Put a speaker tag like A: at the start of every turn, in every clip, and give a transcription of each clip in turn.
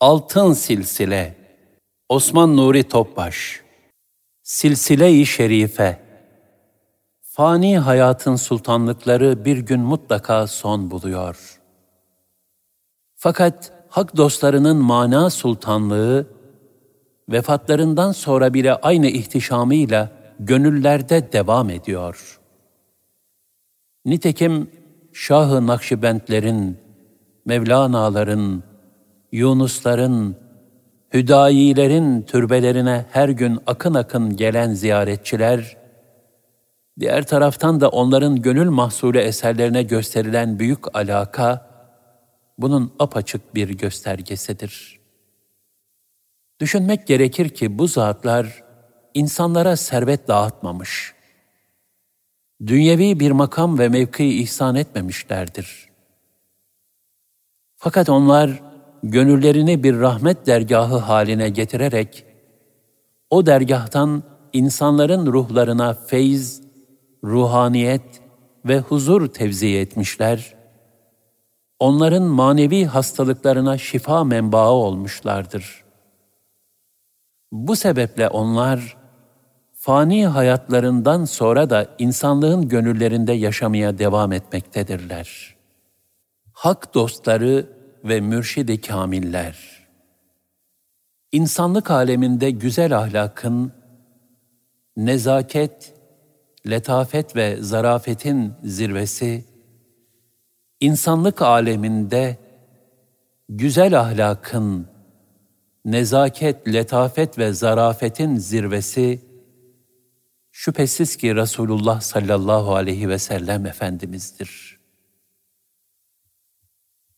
A: Altın Silsile Osman Nuri Topbaş Silsile-i Şerife Fani hayatın sultanlıkları bir gün mutlaka son buluyor. Fakat hak dostlarının mana sultanlığı vefatlarından sonra bile aynı ihtişamıyla gönüllerde devam ediyor. Nitekim Şah-ı Nakşibendlerin, Mevlana'ların, Yunusların, Hüdayilerin türbelerine her gün akın akın gelen ziyaretçiler, diğer taraftan da onların gönül mahsulü eserlerine gösterilen büyük alaka, bunun apaçık bir göstergesidir. Düşünmek gerekir ki bu zatlar insanlara servet dağıtmamış, dünyevi bir makam ve mevki ihsan etmemişlerdir. Fakat onlar gönüllerini bir rahmet dergahı haline getirerek o dergahtan insanların ruhlarına feyz, ruhaniyet ve huzur tevzi etmişler. Onların manevi hastalıklarına şifa menbaı olmuşlardır. Bu sebeple onlar fani hayatlarından sonra da insanlığın gönüllerinde yaşamaya devam etmektedirler. Hak dostları ve mürşidi kamiller. İnsanlık aleminde güzel ahlakın, nezaket, letafet ve zarafetin zirvesi, insanlık aleminde güzel ahlakın, nezaket, letafet ve zarafetin zirvesi, şüphesiz ki Resulullah sallallahu aleyhi ve sellem Efendimiz'dir.''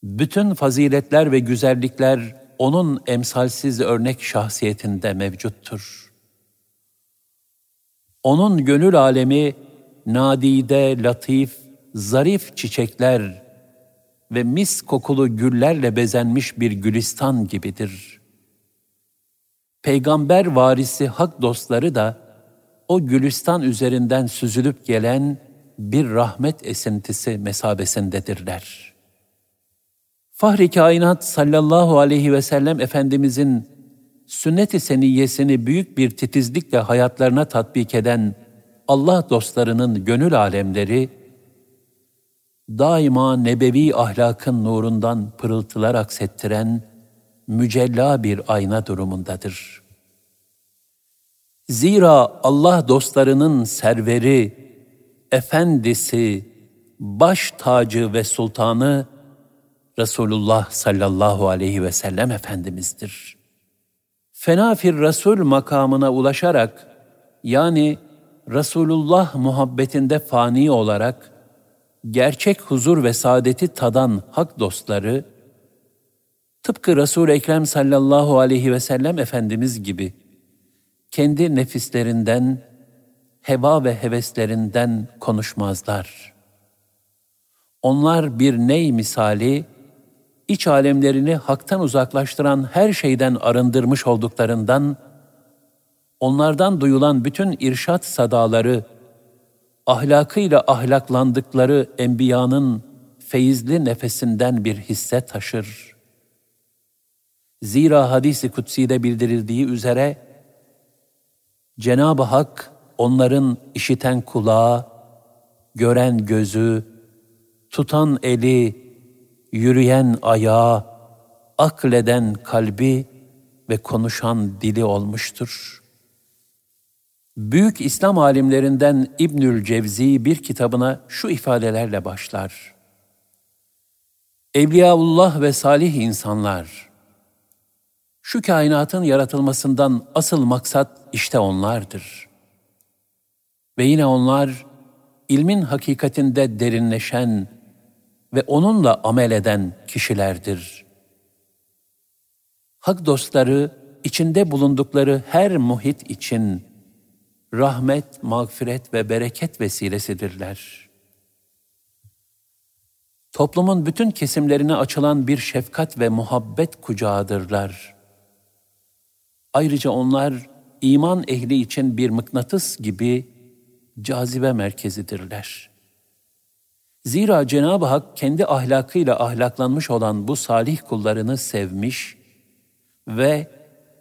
A: Bütün faziletler ve güzellikler onun emsalsiz örnek şahsiyetinde mevcuttur. Onun gönül alemi nadide, latif, zarif çiçekler ve mis kokulu güllerle bezenmiş bir gülistan gibidir. Peygamber varisi hak dostları da o gülistan üzerinden süzülüp gelen bir rahmet esintisi mesabesindedirler.'' Fahri kainat sallallahu aleyhi ve sellem Efendimizin sünnet-i seniyyesini büyük bir titizlikle hayatlarına tatbik eden Allah dostlarının gönül alemleri, daima nebevi ahlakın nurundan pırıltılar aksettiren mücella bir ayna durumundadır. Zira Allah dostlarının serveri, efendisi, baş tacı ve sultanı, Resulullah sallallahu aleyhi ve sellem Efendimiz'dir. Fenafir Resul makamına ulaşarak, yani Resulullah muhabbetinde fani olarak, gerçek huzur ve saadeti tadan hak dostları, tıpkı Resul-i Ekrem sallallahu aleyhi ve sellem Efendimiz gibi, kendi nefislerinden, heva ve heveslerinden konuşmazlar. Onlar bir ney misali, iç alemlerini haktan uzaklaştıran her şeyden arındırmış olduklarından, onlardan duyulan bütün irşat sadaları, ahlakıyla ahlaklandıkları enbiyanın feyizli nefesinden bir hisse taşır. Zira hadisi kutsi'de bildirildiği üzere, Cenab-ı Hak onların işiten kulağı, gören gözü, tutan eli, yürüyen ayağı, akleden kalbi ve konuşan dili olmuştur. Büyük İslam alimlerinden İbnül Cevzi bir kitabına şu ifadelerle başlar. Evliyaullah ve salih insanlar, şu kainatın yaratılmasından asıl maksat işte onlardır. Ve yine onlar, ilmin hakikatinde derinleşen, ve onunla amel eden kişilerdir. Hak dostları içinde bulundukları her muhit için rahmet, mağfiret ve bereket vesilesidirler. Toplumun bütün kesimlerine açılan bir şefkat ve muhabbet kucağıdırlar. Ayrıca onlar iman ehli için bir mıknatıs gibi cazibe merkezidirler.'' Zira Cenab-ı Hak kendi ahlakıyla ahlaklanmış olan bu salih kullarını sevmiş ve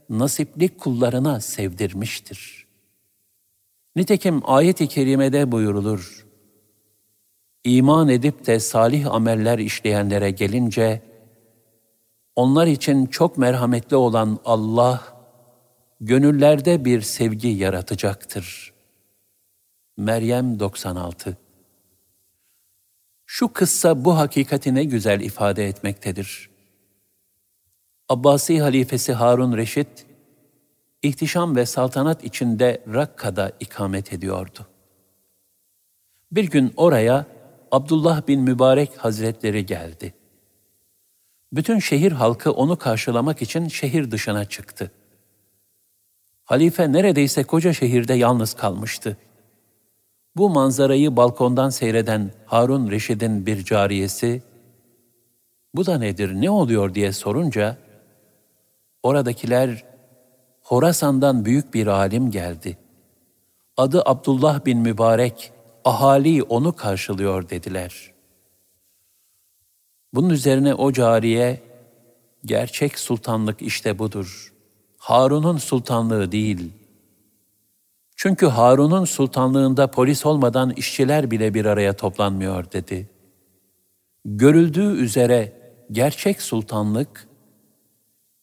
A: nasipli kullarına sevdirmiştir. Nitekim ayet-i kerimede buyurulur. İman edip de salih ameller işleyenlere gelince, onlar için çok merhametli olan Allah, gönüllerde bir sevgi yaratacaktır. Meryem 96 Şu kıssa bu hakikati ne güzel ifade etmektedir. Abbasi halifesi Harun Reşit, ihtişam ve saltanat içinde Rakka'da ikamet ediyordu. Bir gün oraya Abdullah bin Mübarek Hazretleri geldi. Bütün şehir halkı onu karşılamak için şehir dışına çıktı. Halife neredeyse koca şehirde yalnız kalmıştı. Bu manzarayı balkondan seyreden Harun Reşid'in bir cariyesi, bu da nedir, ne oluyor diye sorunca, oradakiler, Horasan'dan büyük bir alim geldi. Adı Abdullah bin Mübarek, ahali onu karşılıyor dediler. Bunun üzerine o cariye, gerçek sultanlık işte budur. Harun'un sultanlığı değil. Çünkü Harun'un sultanlığında polis olmadan işçiler bile bir araya toplanmıyor dedi. Görüldüğü üzere gerçek sultanlık,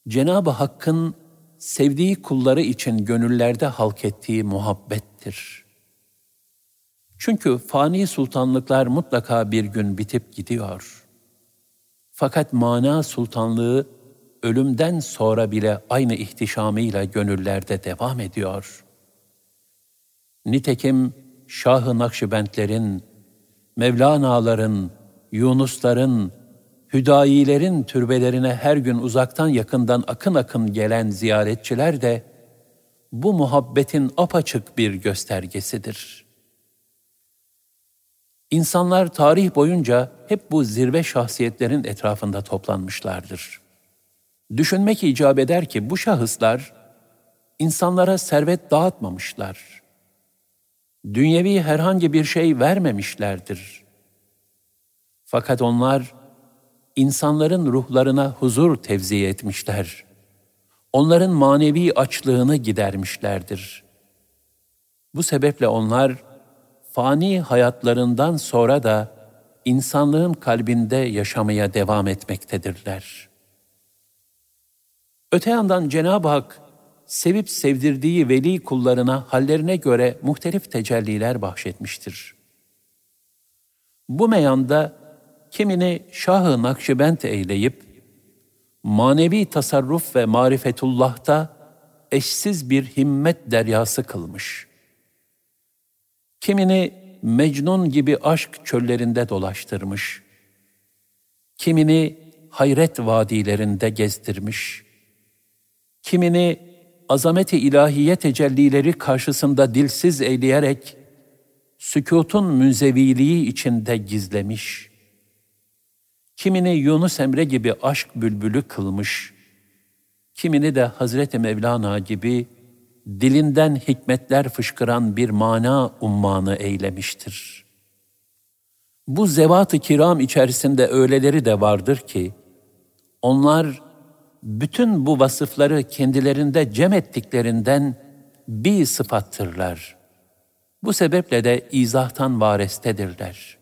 A: Cenab-ı Hakk'ın sevdiği kulları için gönüllerde halk ettiği muhabbettir. Çünkü fani sultanlıklar mutlaka bir gün bitip gidiyor. Fakat mana sultanlığı ölümden sonra bile aynı ihtişamıyla gönüllerde devam ediyor. Nitekim Şah-ı Nakşibendlerin, Mevlana'ların, Yunusların, Hüdayilerin türbelerine her gün uzaktan yakından akın akın gelen ziyaretçiler de bu muhabbetin apaçık bir göstergesidir. İnsanlar tarih boyunca hep bu zirve şahsiyetlerin etrafında toplanmışlardır. Düşünmek icap eder ki bu şahıslar insanlara servet dağıtmamışlar. Dünyevi herhangi bir şey vermemişlerdir. Fakat onlar insanların ruhlarına huzur tevzi etmişler. Onların manevi açlığını gidermişlerdir. Bu sebeple onlar fani hayatlarından sonra da insanlığın kalbinde yaşamaya devam etmektedirler.'' Öte yandan Cenab-ı Hak sevip sevdirdiği veli kullarına hallerine göre muhtelif tecelliler bahşetmiştir. Bu meyanda kimini Şah-ı Nakşibend eyleyip, manevi tasarruf ve marifetullah'ta eşsiz bir himmet deryası kılmış. Kimini Mecnun gibi aşk çöllerinde dolaştırmış. Kimini hayret vadilerinde gezdirmiş kimini azameti ilahiye tecellileri karşısında dilsiz eyleyerek sükutun münzeviliği içinde gizlemiş. Kimini Yunus Emre gibi aşk bülbülü kılmış. Kimini de Hazreti Mevlana gibi dilinden hikmetler fışkıran bir mana ummanı eylemiştir. Bu zevat-ı kiram içerisinde öyleleri de vardır ki, onlar bütün bu vasıfları kendilerinde cem ettiklerinden bir sıfattırlar. Bu sebeple de izahtan varestedirler.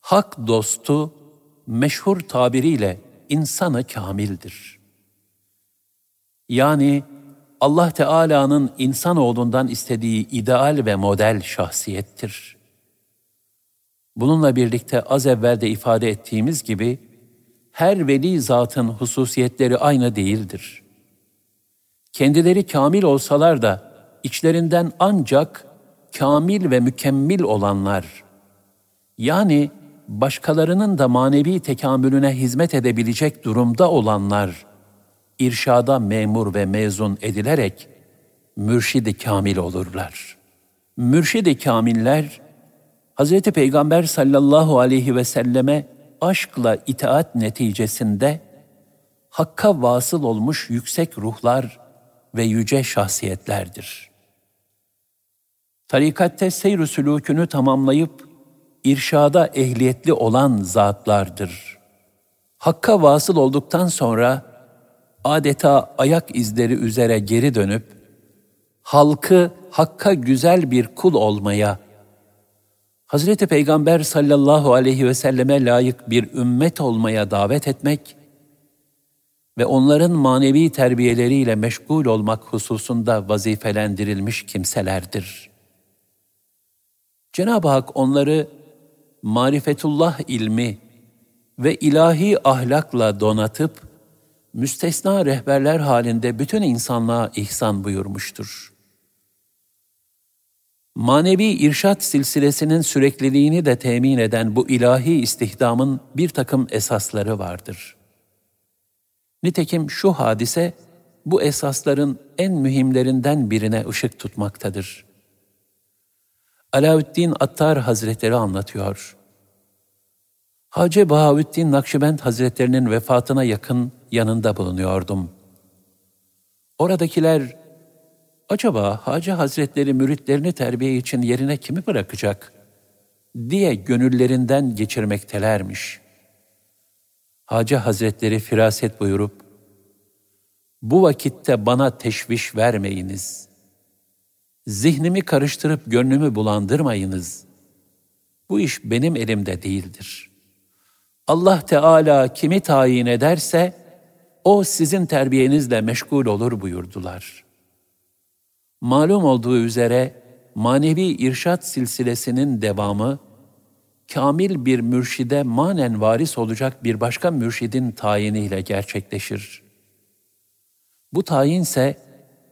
A: Hak dostu, meşhur tabiriyle insanı kamildir. Yani Allah Teala'nın insanoğlundan istediği ideal ve model şahsiyettir. Bununla birlikte az evvel de ifade ettiğimiz gibi, her veli zatın hususiyetleri aynı değildir. Kendileri kamil olsalar da içlerinden ancak kamil ve mükemmel olanlar, yani başkalarının da manevi tekamülüne hizmet edebilecek durumda olanlar, irşada memur ve mezun edilerek mürşidi kamil olurlar. Mürşidi kamiller, Hz. Peygamber sallallahu aleyhi ve selleme aşkla itaat neticesinde Hakka vasıl olmuş yüksek ruhlar ve yüce şahsiyetlerdir. Tarikatte seyr sülûkünü tamamlayıp irşada ehliyetli olan zatlardır. Hakka vasıl olduktan sonra adeta ayak izleri üzere geri dönüp, halkı Hakk'a güzel bir kul olmaya, Hazreti Peygamber sallallahu aleyhi ve selleme layık bir ümmet olmaya davet etmek ve onların manevi terbiyeleriyle meşgul olmak hususunda vazifelendirilmiş kimselerdir. Cenab-ı Hak onları marifetullah ilmi ve ilahi ahlakla donatıp, müstesna rehberler halinde bütün insanlığa ihsan buyurmuştur. Manevi irşat silsilesinin sürekliliğini de temin eden bu ilahi istihdamın bir takım esasları vardır. Nitekim şu hadise, bu esasların en mühimlerinden birine ışık tutmaktadır. Alaüddin Attar Hazretleri anlatıyor. Hacı Bahaüddin Nakşibend Hazretlerinin vefatına yakın yanında bulunuyordum. Oradakiler, acaba Hacı Hazretleri müritlerini terbiye için yerine kimi bırakacak diye gönüllerinden geçirmektelermiş. Hacı Hazretleri firaset buyurup, bu vakitte bana teşviş vermeyiniz. Zihnimi karıştırıp gönlümü bulandırmayınız. Bu iş benim elimde değildir.'' Allah Teala kimi tayin ederse o sizin terbiyenizle meşgul olur buyurdular. Malum olduğu üzere manevi irşat silsilesinin devamı kamil bir mürşide manen varis olacak bir başka mürşidin tayiniyle gerçekleşir. Bu tayinse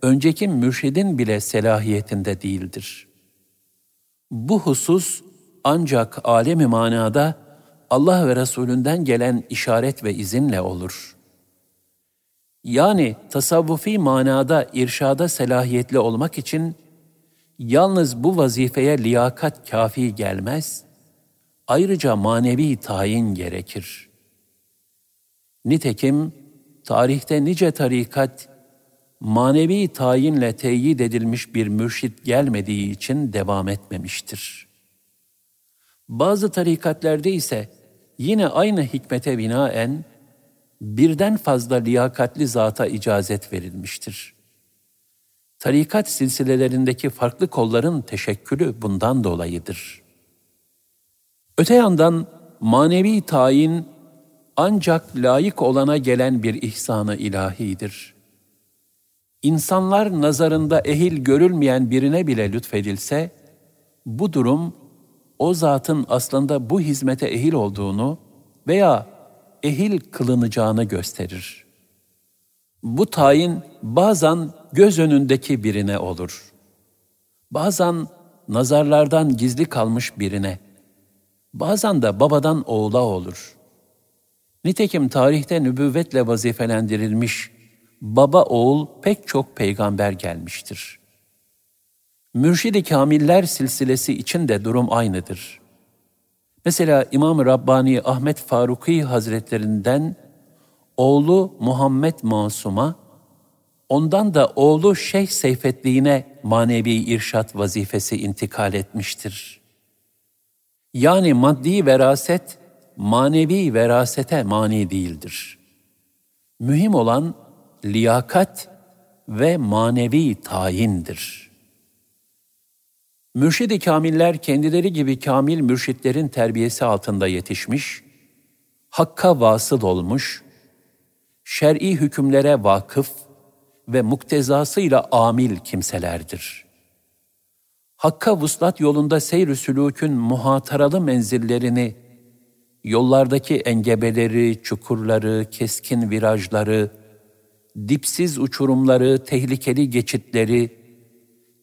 A: önceki mürşidin bile selahiyetinde değildir. Bu husus ancak alemi manada Allah ve Resulünden gelen işaret ve izinle olur. Yani tasavvufi manada irşada selahiyetli olmak için yalnız bu vazifeye liyakat kafi gelmez, ayrıca manevi tayin gerekir. Nitekim tarihte nice tarikat manevi tayinle teyit edilmiş bir mürşit gelmediği için devam etmemiştir. Bazı tarikatlerde ise yine aynı hikmete binaen birden fazla liyakatli zata icazet verilmiştir. Tarikat silsilelerindeki farklı kolların teşekkülü bundan dolayıdır. Öte yandan manevi tayin ancak layık olana gelen bir ihsanı ilahidir. İnsanlar nazarında ehil görülmeyen birine bile lütfedilse, bu durum o zatın aslında bu hizmete ehil olduğunu veya ehil kılınacağını gösterir. Bu tayin bazen göz önündeki birine olur. Bazen nazarlardan gizli kalmış birine. Bazen de babadan oğula olur. Nitekim tarihte nübüvvetle vazifelendirilmiş baba oğul pek çok peygamber gelmiştir.'' Mürşidi Kamiller silsilesi için de durum aynıdır. Mesela İmam Rabbani Ahmet Faruki Hazretlerinden oğlu Muhammed Masum'a, ondan da oğlu Şeyh Seyfetliğine manevi irşat vazifesi intikal etmiştir. Yani maddi veraset, manevi verasete mani değildir. Mühim olan liyakat ve manevi tayindir.'' Mürşid-i kamiller kendileri gibi kamil mürşitlerin terbiyesi altında yetişmiş, hakka vasıl olmuş, şer'i hükümlere vakıf ve muktezasıyla amil kimselerdir. Hakka vuslat yolunda seyr-ü sülûkün muhataralı menzillerini, yollardaki engebeleri, çukurları, keskin virajları, dipsiz uçurumları, tehlikeli geçitleri,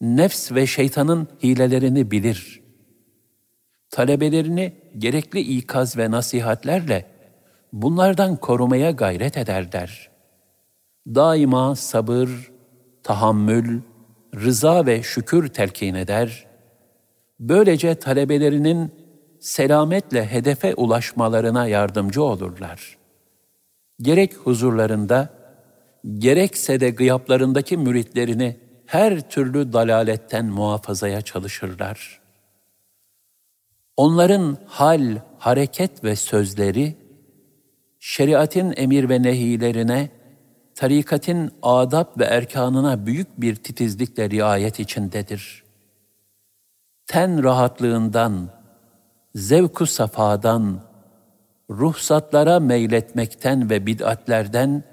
A: nefs ve şeytanın hilelerini bilir. Talebelerini gerekli ikaz ve nasihatlerle bunlardan korumaya gayret ederler. Daima sabır, tahammül, rıza ve şükür telkin eder. Böylece talebelerinin selametle hedefe ulaşmalarına yardımcı olurlar. Gerek huzurlarında, gerekse de gıyaplarındaki müritlerini her türlü dalaletten muhafazaya çalışırlar. Onların hal, hareket ve sözleri, şeriatin emir ve nehilerine tarikatin adab ve erkanına büyük bir titizlikle riayet içindedir. Ten rahatlığından, zevku safadan, ruhsatlara meyletmekten ve bid'atlerden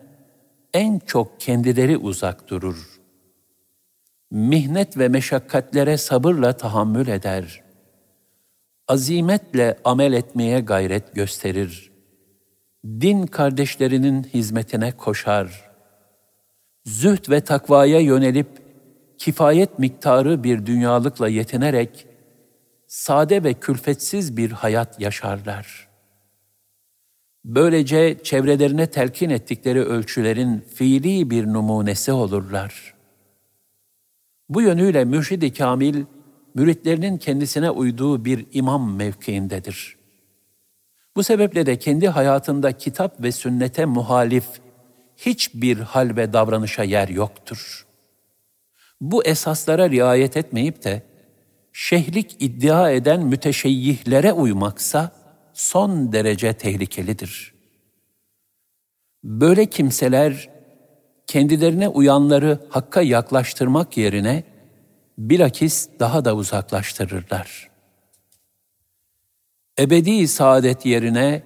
A: en çok kendileri uzak durur. Mihnet ve meşakkatlere sabırla tahammül eder. Azimetle amel etmeye gayret gösterir. Din kardeşlerinin hizmetine koşar. Zühd ve takvaya yönelip kifayet miktarı bir dünyalıkla yetinerek sade ve külfetsiz bir hayat yaşarlar.'' Böylece çevrelerine telkin ettikleri ölçülerin fiili bir numunesi olurlar. Bu yönüyle mürşid-i kamil, müritlerinin kendisine uyduğu bir imam mevkiindedir. Bu sebeple de kendi hayatında kitap ve sünnete muhalif hiçbir hal ve davranışa yer yoktur. Bu esaslara riayet etmeyip de şehlik iddia eden müteşeyyihlere uymaksa, son derece tehlikelidir. Böyle kimseler kendilerine uyanları hakka yaklaştırmak yerine bilakis daha da uzaklaştırırlar. Ebedi saadet yerine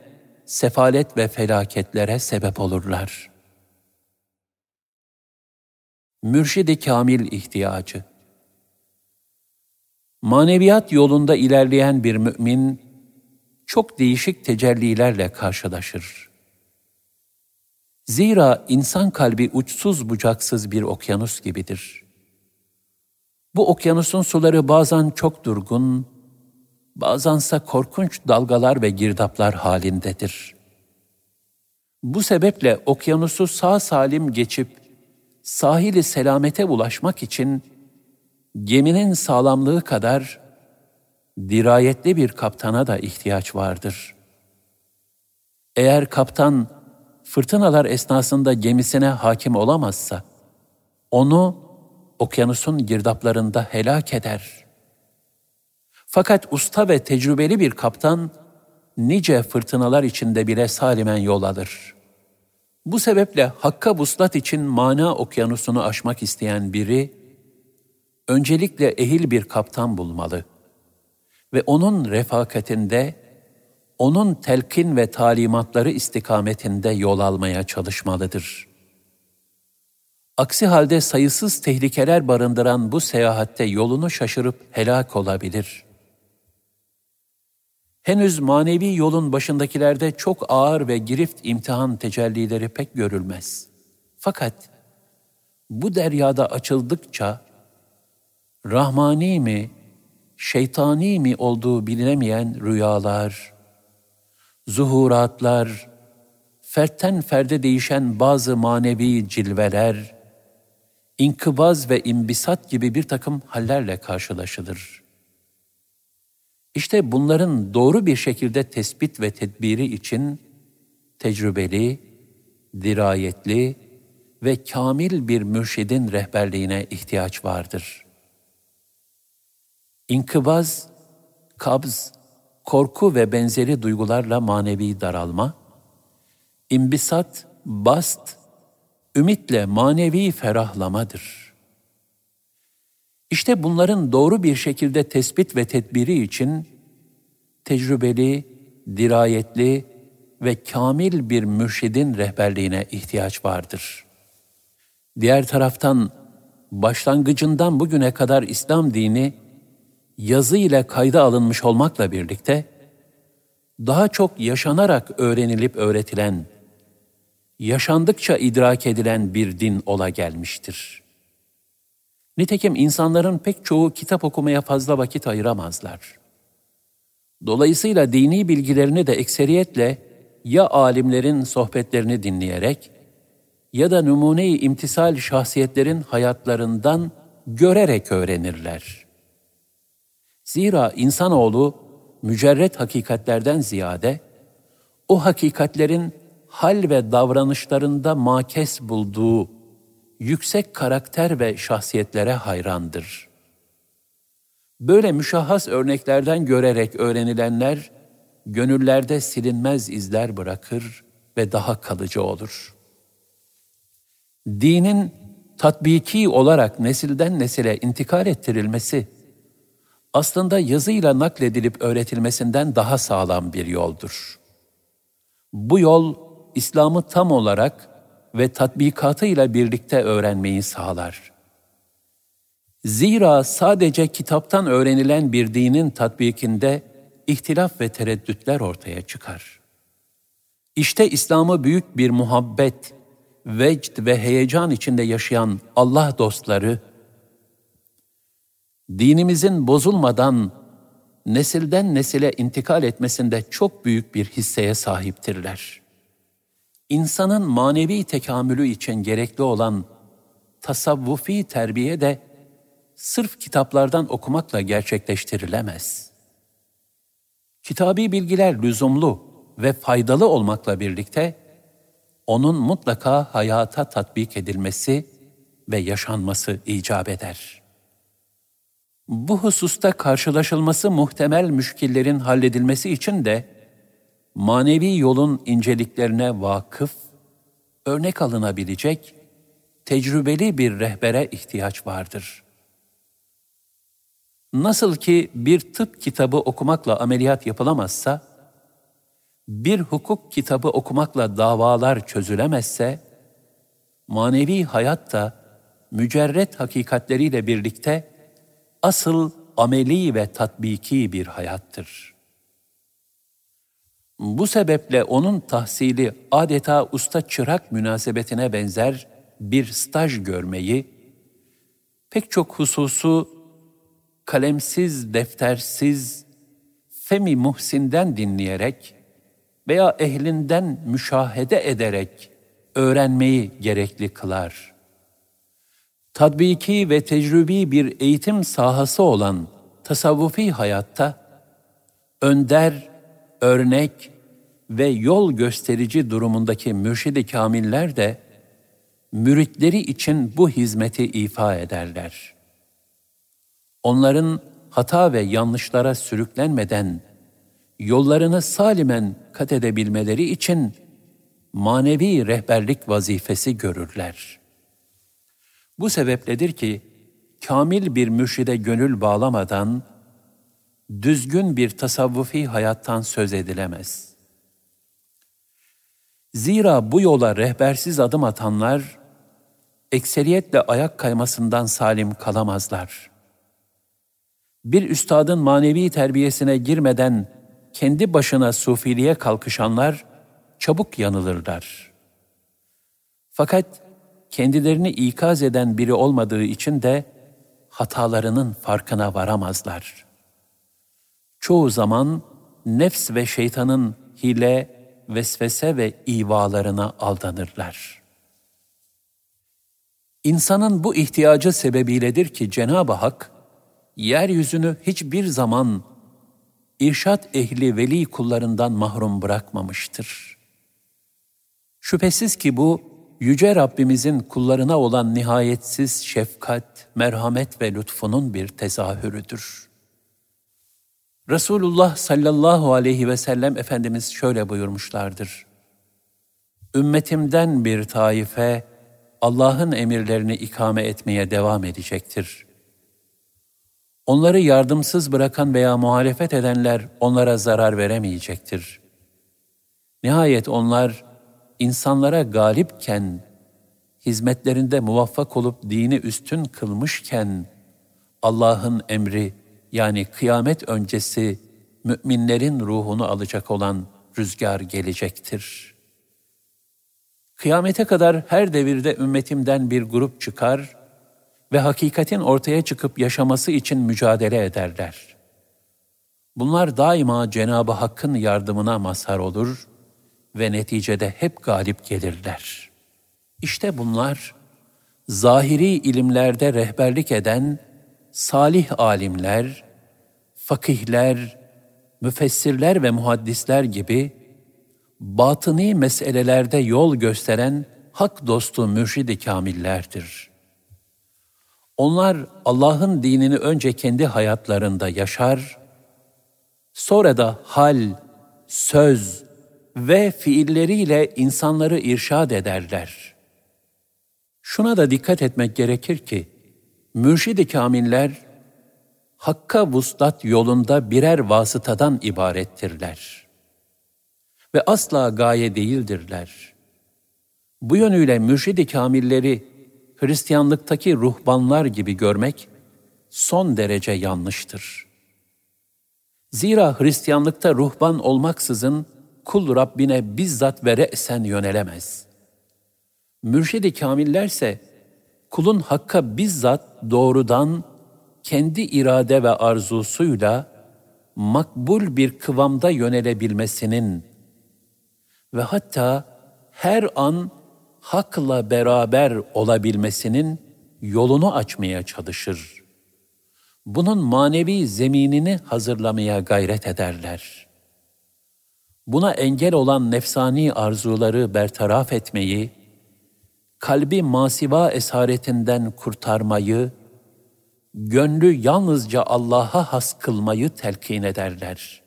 A: sefalet ve felaketlere sebep olurlar. Mürşid-i Kamil ihtiyacı Maneviyat yolunda ilerleyen bir mümin, çok değişik tecellilerle karşılaşır. Zira insan kalbi uçsuz bucaksız bir okyanus gibidir. Bu okyanusun suları bazen çok durgun, bazense korkunç dalgalar ve girdaplar halindedir. Bu sebeple okyanusu sağ salim geçip sahili selamete ulaşmak için geminin sağlamlığı kadar dirayetli bir kaptana da ihtiyaç vardır. Eğer kaptan fırtınalar esnasında gemisine hakim olamazsa, onu okyanusun girdaplarında helak eder. Fakat usta ve tecrübeli bir kaptan, nice fırtınalar içinde bile salimen yol alır. Bu sebeple hakka buslat için mana okyanusunu aşmak isteyen biri, öncelikle ehil bir kaptan bulmalı.'' ve onun refakatinde, onun telkin ve talimatları istikametinde yol almaya çalışmalıdır. Aksi halde sayısız tehlikeler barındıran bu seyahatte yolunu şaşırıp helak olabilir. Henüz manevi yolun başındakilerde çok ağır ve girift imtihan tecellileri pek görülmez. Fakat bu deryada açıldıkça rahmani mi, şeytani mi olduğu bilinemeyen rüyalar, zuhuratlar, fertten ferde değişen bazı manevi cilveler, inkıbaz ve imbisat gibi bir takım hallerle karşılaşılır. İşte bunların doğru bir şekilde tespit ve tedbiri için tecrübeli, dirayetli ve kamil bir mürşidin rehberliğine ihtiyaç vardır.'' İnkıbaz, kabz, korku ve benzeri duygularla manevi daralma, imbisat, bast, ümitle manevi ferahlamadır. İşte bunların doğru bir şekilde tespit ve tedbiri için tecrübeli, dirayetli ve kamil bir mürşidin rehberliğine ihtiyaç vardır. Diğer taraftan başlangıcından bugüne kadar İslam dini yazı ile kayda alınmış olmakla birlikte, daha çok yaşanarak öğrenilip öğretilen, yaşandıkça idrak edilen bir din ola gelmiştir. Nitekim insanların pek çoğu kitap okumaya fazla vakit ayıramazlar. Dolayısıyla dini bilgilerini de ekseriyetle ya alimlerin sohbetlerini dinleyerek ya da numune-i imtisal şahsiyetlerin hayatlarından görerek öğrenirler.'' Zira insanoğlu mücerret hakikatlerden ziyade o hakikatlerin hal ve davranışlarında makes bulduğu yüksek karakter ve şahsiyetlere hayrandır. Böyle müşahhas örneklerden görerek öğrenilenler gönüllerde silinmez izler bırakır ve daha kalıcı olur. Dinin tatbiki olarak nesilden nesile intikal ettirilmesi, aslında yazıyla nakledilip öğretilmesinden daha sağlam bir yoldur. Bu yol, İslam'ı tam olarak ve tatbikatıyla birlikte öğrenmeyi sağlar. Zira sadece kitaptan öğrenilen bir dinin tatbikinde ihtilaf ve tereddütler ortaya çıkar. İşte İslam'ı büyük bir muhabbet, vecd ve heyecan içinde yaşayan Allah dostları, dinimizin bozulmadan nesilden nesile intikal etmesinde çok büyük bir hisseye sahiptirler. İnsanın manevi tekamülü için gerekli olan tasavvufi terbiye de sırf kitaplardan okumakla gerçekleştirilemez. Kitabi bilgiler lüzumlu ve faydalı olmakla birlikte onun mutlaka hayata tatbik edilmesi ve yaşanması icap eder. Bu hususta karşılaşılması muhtemel müşkillerin halledilmesi için de manevi yolun inceliklerine vakıf, örnek alınabilecek tecrübeli bir rehbere ihtiyaç vardır. Nasıl ki bir tıp kitabı okumakla ameliyat yapılamazsa, bir hukuk kitabı okumakla davalar çözülemezse, manevi hayat da mücerret hakikatleriyle birlikte asıl ameli ve tatbiki bir hayattır. Bu sebeple onun tahsili adeta usta çırak münasebetine benzer bir staj görmeyi, pek çok hususu kalemsiz, deftersiz, Femi Muhsin'den dinleyerek veya ehlinden müşahede ederek öğrenmeyi gerekli kılar. Tadbiki ve tecrübi bir eğitim sahası olan tasavvufi hayatta önder, örnek ve yol gösterici durumundaki mürşidi kamiller de müritleri için bu hizmeti ifa ederler. Onların hata ve yanlışlara sürüklenmeden yollarını salimen kat edebilmeleri için manevi rehberlik vazifesi görürler. Bu sebepledir ki kamil bir mürşide gönül bağlamadan düzgün bir tasavvufi hayattan söz edilemez. Zira bu yola rehbersiz adım atanlar ekseriyetle ayak kaymasından salim kalamazlar. Bir üstadın manevi terbiyesine girmeden kendi başına sufiliğe kalkışanlar çabuk yanılırlar. Fakat kendilerini ikaz eden biri olmadığı için de hatalarının farkına varamazlar. Çoğu zaman nefs ve şeytanın hile, vesvese ve ivalarına aldanırlar. İnsanın bu ihtiyacı sebebiyledir ki Cenab-ı Hak, yeryüzünü hiçbir zaman irşat ehli veli kullarından mahrum bırakmamıştır. Şüphesiz ki bu, Yüce Rabbimizin kullarına olan nihayetsiz şefkat, merhamet ve lütfunun bir tezahürüdür. Resulullah sallallahu aleyhi ve sellem Efendimiz şöyle buyurmuşlardır. Ümmetimden bir taife Allah'ın emirlerini ikame etmeye devam edecektir. Onları yardımsız bırakan veya muhalefet edenler onlara zarar veremeyecektir. Nihayet onlar insanlara galipken, hizmetlerinde muvaffak olup dini üstün kılmışken, Allah'ın emri yani kıyamet öncesi müminlerin ruhunu alacak olan rüzgar gelecektir. Kıyamete kadar her devirde ümmetimden bir grup çıkar ve hakikatin ortaya çıkıp yaşaması için mücadele ederler. Bunlar daima Cenab-ı Hakk'ın yardımına mazhar olur ve neticede hep galip gelirler. İşte bunlar zahiri ilimlerde rehberlik eden salih alimler, fakihler, müfessirler ve muhaddisler gibi batıni meselelerde yol gösteren hak dostu mürşidi kamillerdir. Onlar Allah'ın dinini önce kendi hayatlarında yaşar, sonra da hal, söz ve fiilleriyle insanları irşad ederler. Şuna da dikkat etmek gerekir ki, mürşid-i kamiller, Hakka vuslat yolunda birer vasıtadan ibarettirler. Ve asla gaye değildirler. Bu yönüyle mürşid-i kamilleri Hristiyanlıktaki ruhbanlar gibi görmek son derece yanlıştır. Zira Hristiyanlıkta ruhban olmaksızın kul Rabbine bizzat ve re'sen yönelemez. Mürşid-i kamillerse kulun hakka bizzat doğrudan kendi irade ve arzusuyla makbul bir kıvamda yönelebilmesinin ve hatta her an hakla beraber olabilmesinin yolunu açmaya çalışır. Bunun manevi zeminini hazırlamaya gayret ederler. Buna engel olan nefsani arzuları bertaraf etmeyi, kalbi masiva esaretinden kurtarmayı, gönlü yalnızca Allah'a has kılmayı telkin ederler.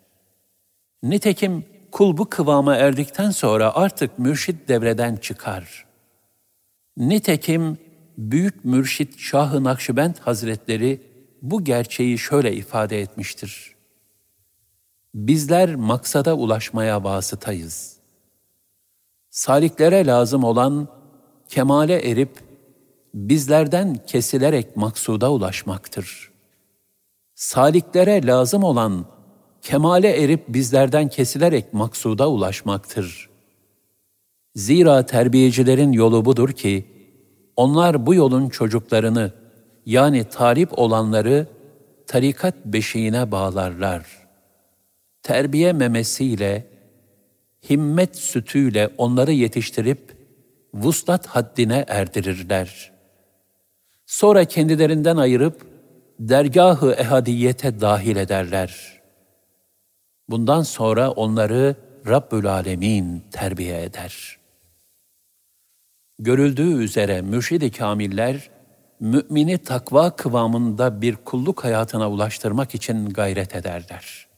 A: Nitekim kul bu kıvama erdikten sonra artık mürşit devreden çıkar. Nitekim büyük mürşit Şah-ı Nakşibend Hazretleri bu gerçeği şöyle ifade etmiştir. Bizler maksada ulaşmaya vasıtayız. Saliklere lazım olan kemale erip bizlerden kesilerek maksuda ulaşmaktır. Saliklere lazım olan kemale erip bizlerden kesilerek maksuda ulaşmaktır. Zira terbiyecilerin yolu budur ki, onlar bu yolun çocuklarını, yani tarif olanları tarikat beşiğine bağlarlar. Terbiye memesiyle, himmet sütüyle onları yetiştirip, vuslat haddine erdirirler. Sonra kendilerinden ayırıp, dergahı ehadiyete dahil ederler. Bundan sonra onları Rabbül Alemin terbiye eder. Görüldüğü üzere mürşid-i kamiller, mümini takva kıvamında bir kulluk hayatına ulaştırmak için gayret ederler.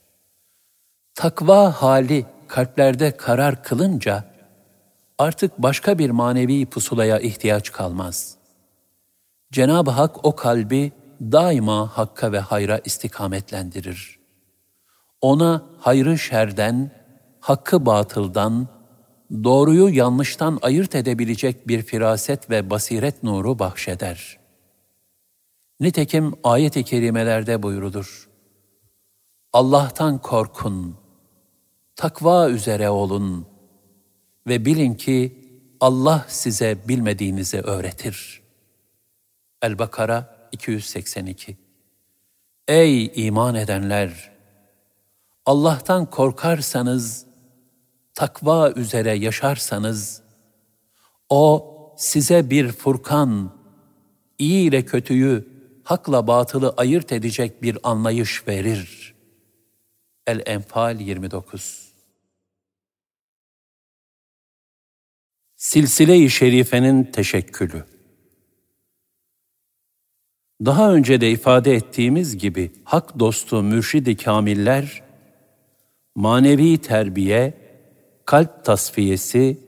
A: Takva hali kalplerde karar kılınca, artık başka bir manevi pusulaya ihtiyaç kalmaz. Cenab-ı Hak o kalbi daima hakka ve hayra istikametlendirir. Ona hayrı şerden, hakkı batıldan, doğruyu yanlıştan ayırt edebilecek bir firaset ve basiret nuru bahşeder. Nitekim ayet-i kerimelerde buyurulur. Allah'tan korkun, takva üzere olun ve bilin ki Allah size bilmediğinizi öğretir. El-Bakara 282 Ey iman edenler! Allah'tan korkarsanız, takva üzere yaşarsanız, O size bir furkan, iyi ile kötüyü, hakla batılı ayırt edecek bir anlayış verir. El-Enfal 29 Silsile-i Şerife'nin teşekkülü Daha önce de ifade ettiğimiz gibi hak dostu mürşidi kamiller, manevi terbiye, kalp tasfiyesi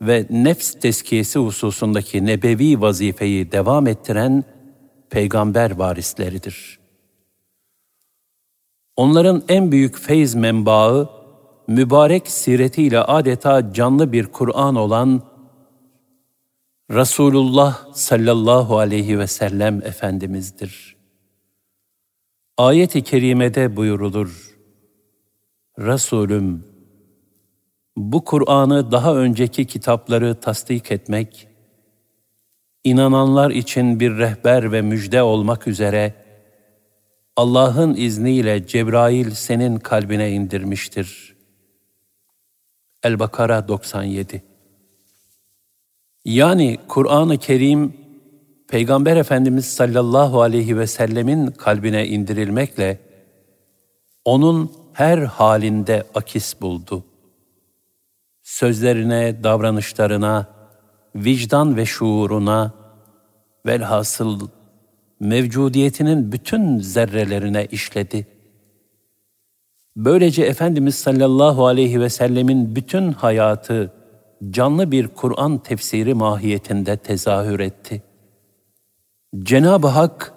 A: ve nefs teskiyesi hususundaki nebevi vazifeyi devam ettiren peygamber varisleridir. Onların en büyük feyz menbaı, mübarek siretiyle adeta canlı bir Kur'an olan Resulullah sallallahu aleyhi ve sellem Efendimiz'dir. Ayet-i kerimede buyurulur, Resulüm, bu Kur'an'ı daha önceki kitapları tasdik etmek, inananlar için bir rehber ve müjde olmak üzere Allah'ın izniyle Cebrail senin kalbine indirmiştir. El-Bakara 97 Yani Kur'an-ı Kerim, Peygamber Efendimiz sallallahu aleyhi ve sellemin kalbine indirilmekle, onun her halinde akis buldu. Sözlerine, davranışlarına, vicdan ve şuuruna, velhasıl mevcudiyetinin bütün zerrelerine işledi. Böylece Efendimiz sallallahu aleyhi ve sellemin bütün hayatı, canlı bir Kur'an tefsiri mahiyetinde tezahür etti. Cenab-ı Hak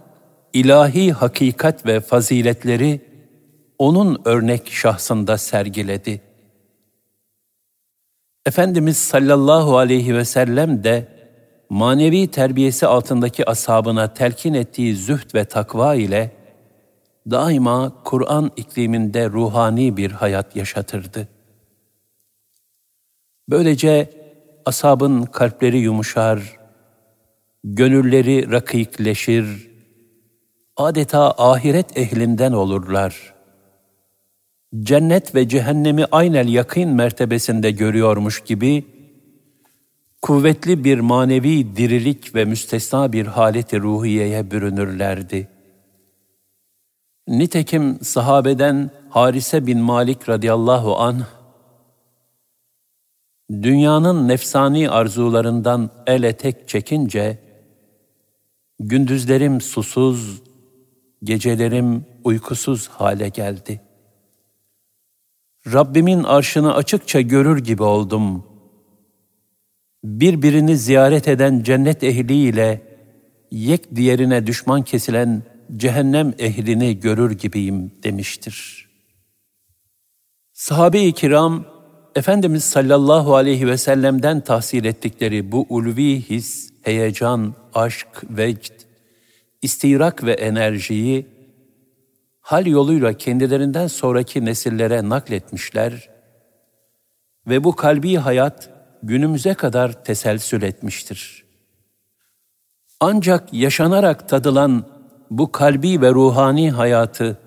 A: ilahi hakikat ve faziletleri onun örnek şahsında sergiledi. Efendimiz sallallahu aleyhi ve sellem de manevi terbiyesi altındaki ashabına telkin ettiği zühd ve takva ile daima Kur'an ikliminde ruhani bir hayat yaşatırdı. Böylece asabın kalpleri yumuşar, gönülleri rakikleşir, adeta ahiret ehlinden olurlar. Cennet ve cehennemi aynel yakın mertebesinde görüyormuş gibi, kuvvetli bir manevi dirilik ve müstesna bir haleti ruhiyeye bürünürlerdi. Nitekim sahabeden Harise bin Malik radıyallahu anh, dünyanın nefsani arzularından ele tek çekince, gündüzlerim susuz, gecelerim uykusuz hale geldi. Rabbimin arşını açıkça görür gibi oldum. Birbirini ziyaret eden cennet ehliyle yek diğerine düşman kesilen cehennem ehlini görür gibiyim demiştir. Sahabe-i kiram, Efendimiz sallallahu aleyhi ve sellem'den tahsil ettikleri bu ulvi his, heyecan, aşk, vecd, istirak ve enerjiyi hal yoluyla kendilerinden sonraki nesillere nakletmişler ve bu kalbi hayat günümüze kadar teselsül etmiştir. Ancak yaşanarak tadılan bu kalbi ve ruhani hayatı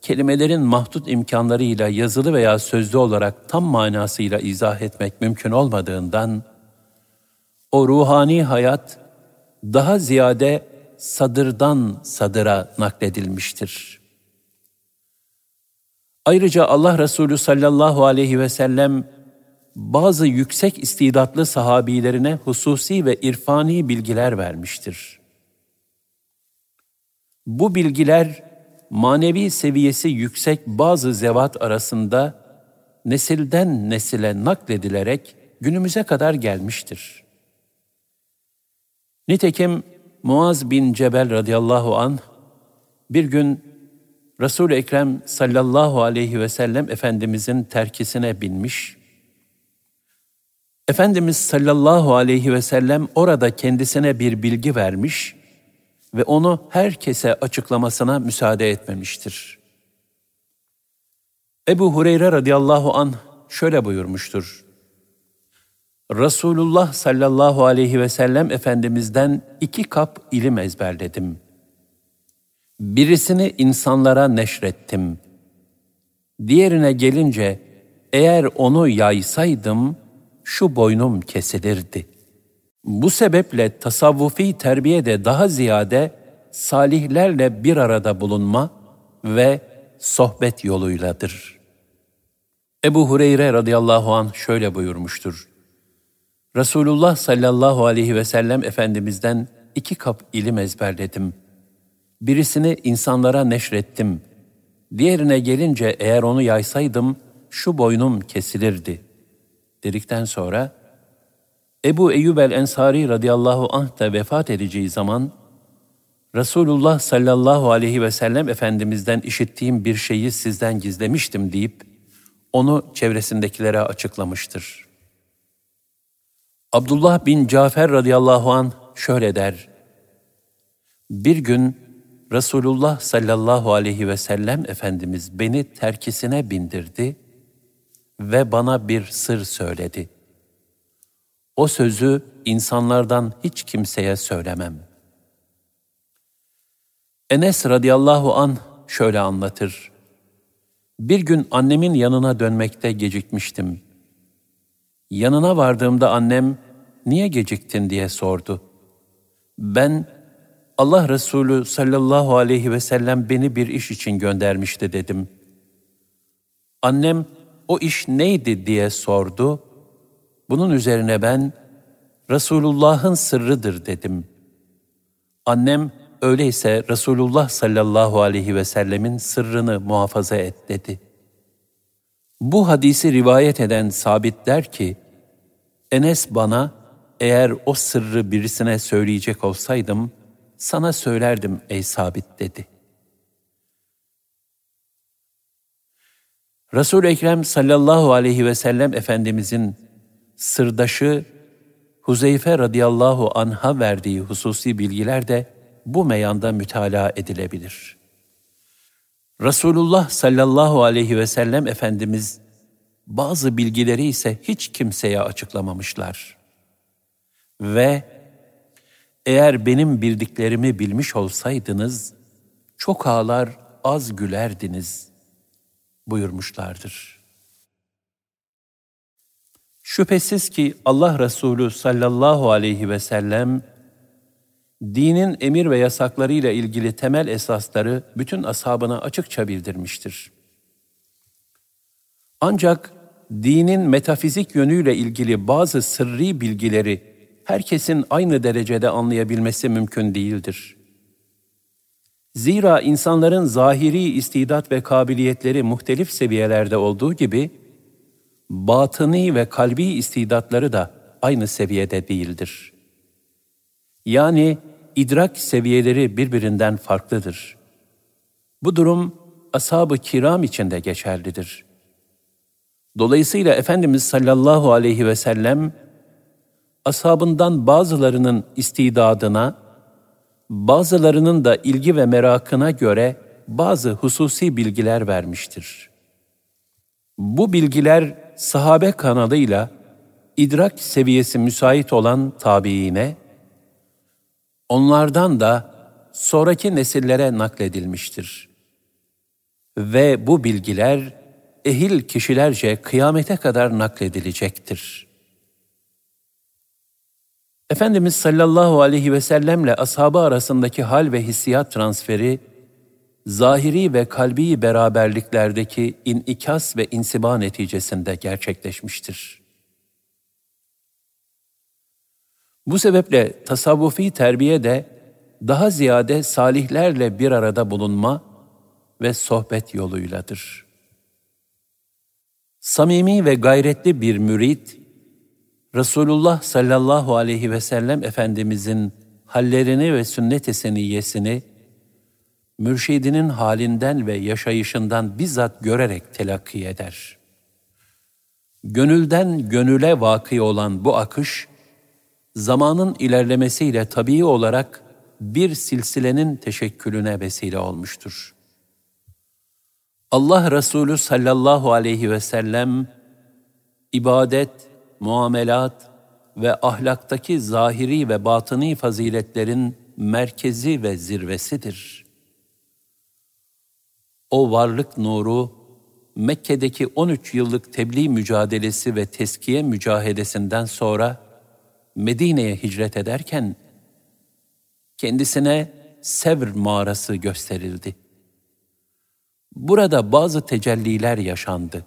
A: kelimelerin mahdut imkanlarıyla yazılı veya sözlü olarak tam manasıyla izah etmek mümkün olmadığından, o ruhani hayat daha ziyade sadırdan sadıra nakledilmiştir. Ayrıca Allah Resulü sallallahu aleyhi ve sellem bazı yüksek istidatlı sahabilerine hususi ve irfani bilgiler vermiştir. Bu bilgiler manevi seviyesi yüksek bazı zevat arasında nesilden nesile nakledilerek günümüze kadar gelmiştir. Nitekim Muaz bin Cebel radıyallahu an bir gün Resul-i Ekrem sallallahu aleyhi ve sellem Efendimizin terkisine binmiş. Efendimiz sallallahu aleyhi ve sellem orada kendisine bir bilgi vermiş ve onu herkese açıklamasına müsaade etmemiştir. Ebu Hureyre radıyallahu an şöyle buyurmuştur. Resulullah sallallahu aleyhi ve sellem Efendimiz'den iki kap ilim ezberledim. Birisini insanlara neşrettim. Diğerine gelince eğer onu yaysaydım şu boynum kesilirdi. Bu sebeple tasavvufi terbiyede daha ziyade salihlerle bir arada bulunma ve sohbet yoluyladır. Ebu Hureyre radıyallahu an şöyle buyurmuştur. Resulullah sallallahu aleyhi ve sellem Efendimiz'den iki kap ilim ezberledim. Birisini insanlara neşrettim. Diğerine gelince eğer onu yaysaydım şu boynum kesilirdi. Dedikten sonra Ebu Eyyub el-Ensari radıyallahu anh da vefat edeceği zaman Resulullah sallallahu aleyhi ve sellem Efendimiz'den işittiğim bir şeyi sizden gizlemiştim deyip onu çevresindekilere açıklamıştır. Abdullah bin Cafer radıyallahu an şöyle der. Bir gün Resulullah sallallahu aleyhi ve sellem Efendimiz beni terkisine bindirdi ve bana bir sır söyledi. O sözü insanlardan hiç kimseye söylemem. Enes radıyallahu an şöyle anlatır. Bir gün annemin yanına dönmekte gecikmiştim. Yanına vardığımda annem, niye geciktin diye sordu. Ben, Allah Resulü sallallahu aleyhi ve sellem beni bir iş için göndermişti dedim. Annem, o iş neydi diye sordu. Bunun üzerine ben, Resulullah'ın sırrıdır dedim. Annem, öyleyse Resulullah sallallahu aleyhi ve sellemin sırrını muhafaza et dedi. Bu hadisi rivayet eden sabit der ki, Enes bana eğer o sırrı birisine söyleyecek olsaydım sana söylerdim ey sabit dedi. Resul-i Ekrem sallallahu aleyhi ve sellem Efendimizin sırdaşı Huzeyfe radıyallahu anha verdiği hususi bilgiler de bu meyanda mütalaa edilebilir. Resulullah sallallahu aleyhi ve sellem Efendimiz bazı bilgileri ise hiç kimseye açıklamamışlar. Ve eğer benim bildiklerimi bilmiş olsaydınız, çok ağlar az gülerdiniz buyurmuşlardır. Şüphesiz ki Allah Resulü sallallahu aleyhi ve sellem dinin emir ve yasaklarıyla ilgili temel esasları bütün ashabına açıkça bildirmiştir. Ancak dinin metafizik yönüyle ilgili bazı sırrı bilgileri herkesin aynı derecede anlayabilmesi mümkün değildir. Zira insanların zahiri istidat ve kabiliyetleri muhtelif seviyelerde olduğu gibi, batıni ve kalbi istidatları da aynı seviyede değildir. Yani idrak seviyeleri birbirinden farklıdır. Bu durum ashab-ı kiram için de geçerlidir. Dolayısıyla Efendimiz sallallahu aleyhi ve sellem ashabından bazılarının istidadına, bazılarının da ilgi ve merakına göre bazı hususi bilgiler vermiştir. Bu bilgiler sahabe kanalıyla idrak seviyesi müsait olan tabiine, onlardan da sonraki nesillere nakledilmiştir. Ve bu bilgiler ehil kişilerce kıyamete kadar nakledilecektir.'' Efendimiz sallallahu aleyhi ve sellemle ashabı arasındaki hal ve hissiyat transferi, zahiri ve kalbi beraberliklerdeki inikas ve insiba neticesinde gerçekleşmiştir. Bu sebeple tasavvufi terbiye de daha ziyade salihlerle bir arada bulunma ve sohbet yoluyladır. Samimi ve gayretli bir mürit, Resulullah sallallahu aleyhi ve sellem Efendimizin hallerini ve sünnet-i seniyyesini mürşidinin halinden ve yaşayışından bizzat görerek telakki eder. Gönülden gönüle vakı olan bu akış, zamanın ilerlemesiyle tabii olarak bir silsilenin teşekkülüne vesile olmuştur. Allah Resulü sallallahu aleyhi ve sellem, ibadet, muamelat ve ahlaktaki zahiri ve batıni faziletlerin merkezi ve zirvesidir. O varlık nuru, Mekke'deki 13 yıllık tebliğ mücadelesi ve teskiye mücahedesinden sonra Medine'ye hicret ederken kendisine Sevr mağarası gösterildi. Burada bazı tecelliler yaşandı.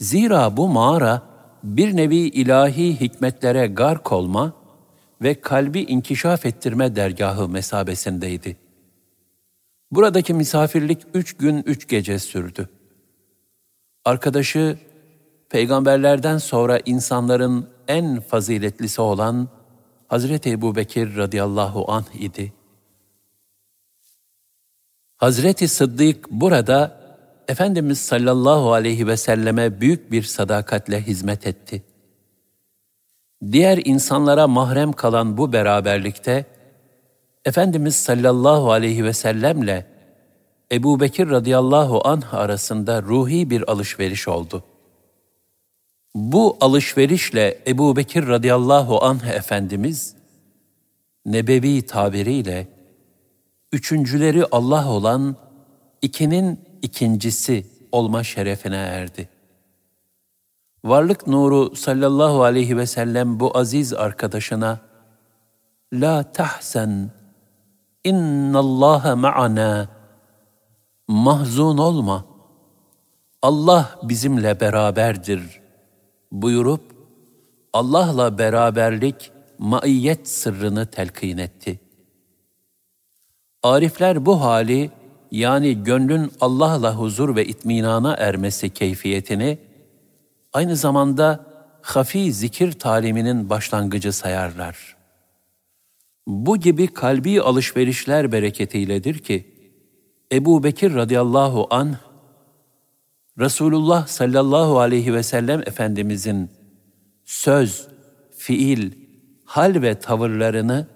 A: Zira bu mağara bir nevi ilahi hikmetlere gark olma ve kalbi inkişaf ettirme dergahı mesabesindeydi. Buradaki misafirlik üç gün üç gece sürdü. Arkadaşı, peygamberlerden sonra insanların en faziletlisi olan Hazreti Ebu Bekir radıyallahu anh idi. Hazreti Sıddık burada Efendimiz sallallahu aleyhi ve selleme büyük bir sadakatle hizmet etti. Diğer insanlara mahrem kalan bu beraberlikte, Efendimiz sallallahu aleyhi ve sellemle Ebu Bekir radıyallahu anh arasında ruhi bir alışveriş oldu. Bu alışverişle Ebu Bekir radıyallahu anh Efendimiz, nebevi tabiriyle, üçüncüleri Allah olan ikinin ikincisi olma şerefine erdi. Varlık nuru sallallahu aleyhi ve sellem bu aziz arkadaşına La tahsen innallaha ma'ana mahzun olma Allah bizimle beraberdir buyurup Allah'la beraberlik maiyet sırrını telkin etti. Arifler bu hali yani gönlün Allah'la huzur ve itminana ermesi keyfiyetini aynı zamanda hafi zikir taliminin başlangıcı sayarlar. Bu gibi kalbi alışverişler bereketiyledir ki, Ebu Bekir radıyallahu anh, Resulullah sallallahu aleyhi ve sellem Efendimizin söz, fiil, hal ve tavırlarını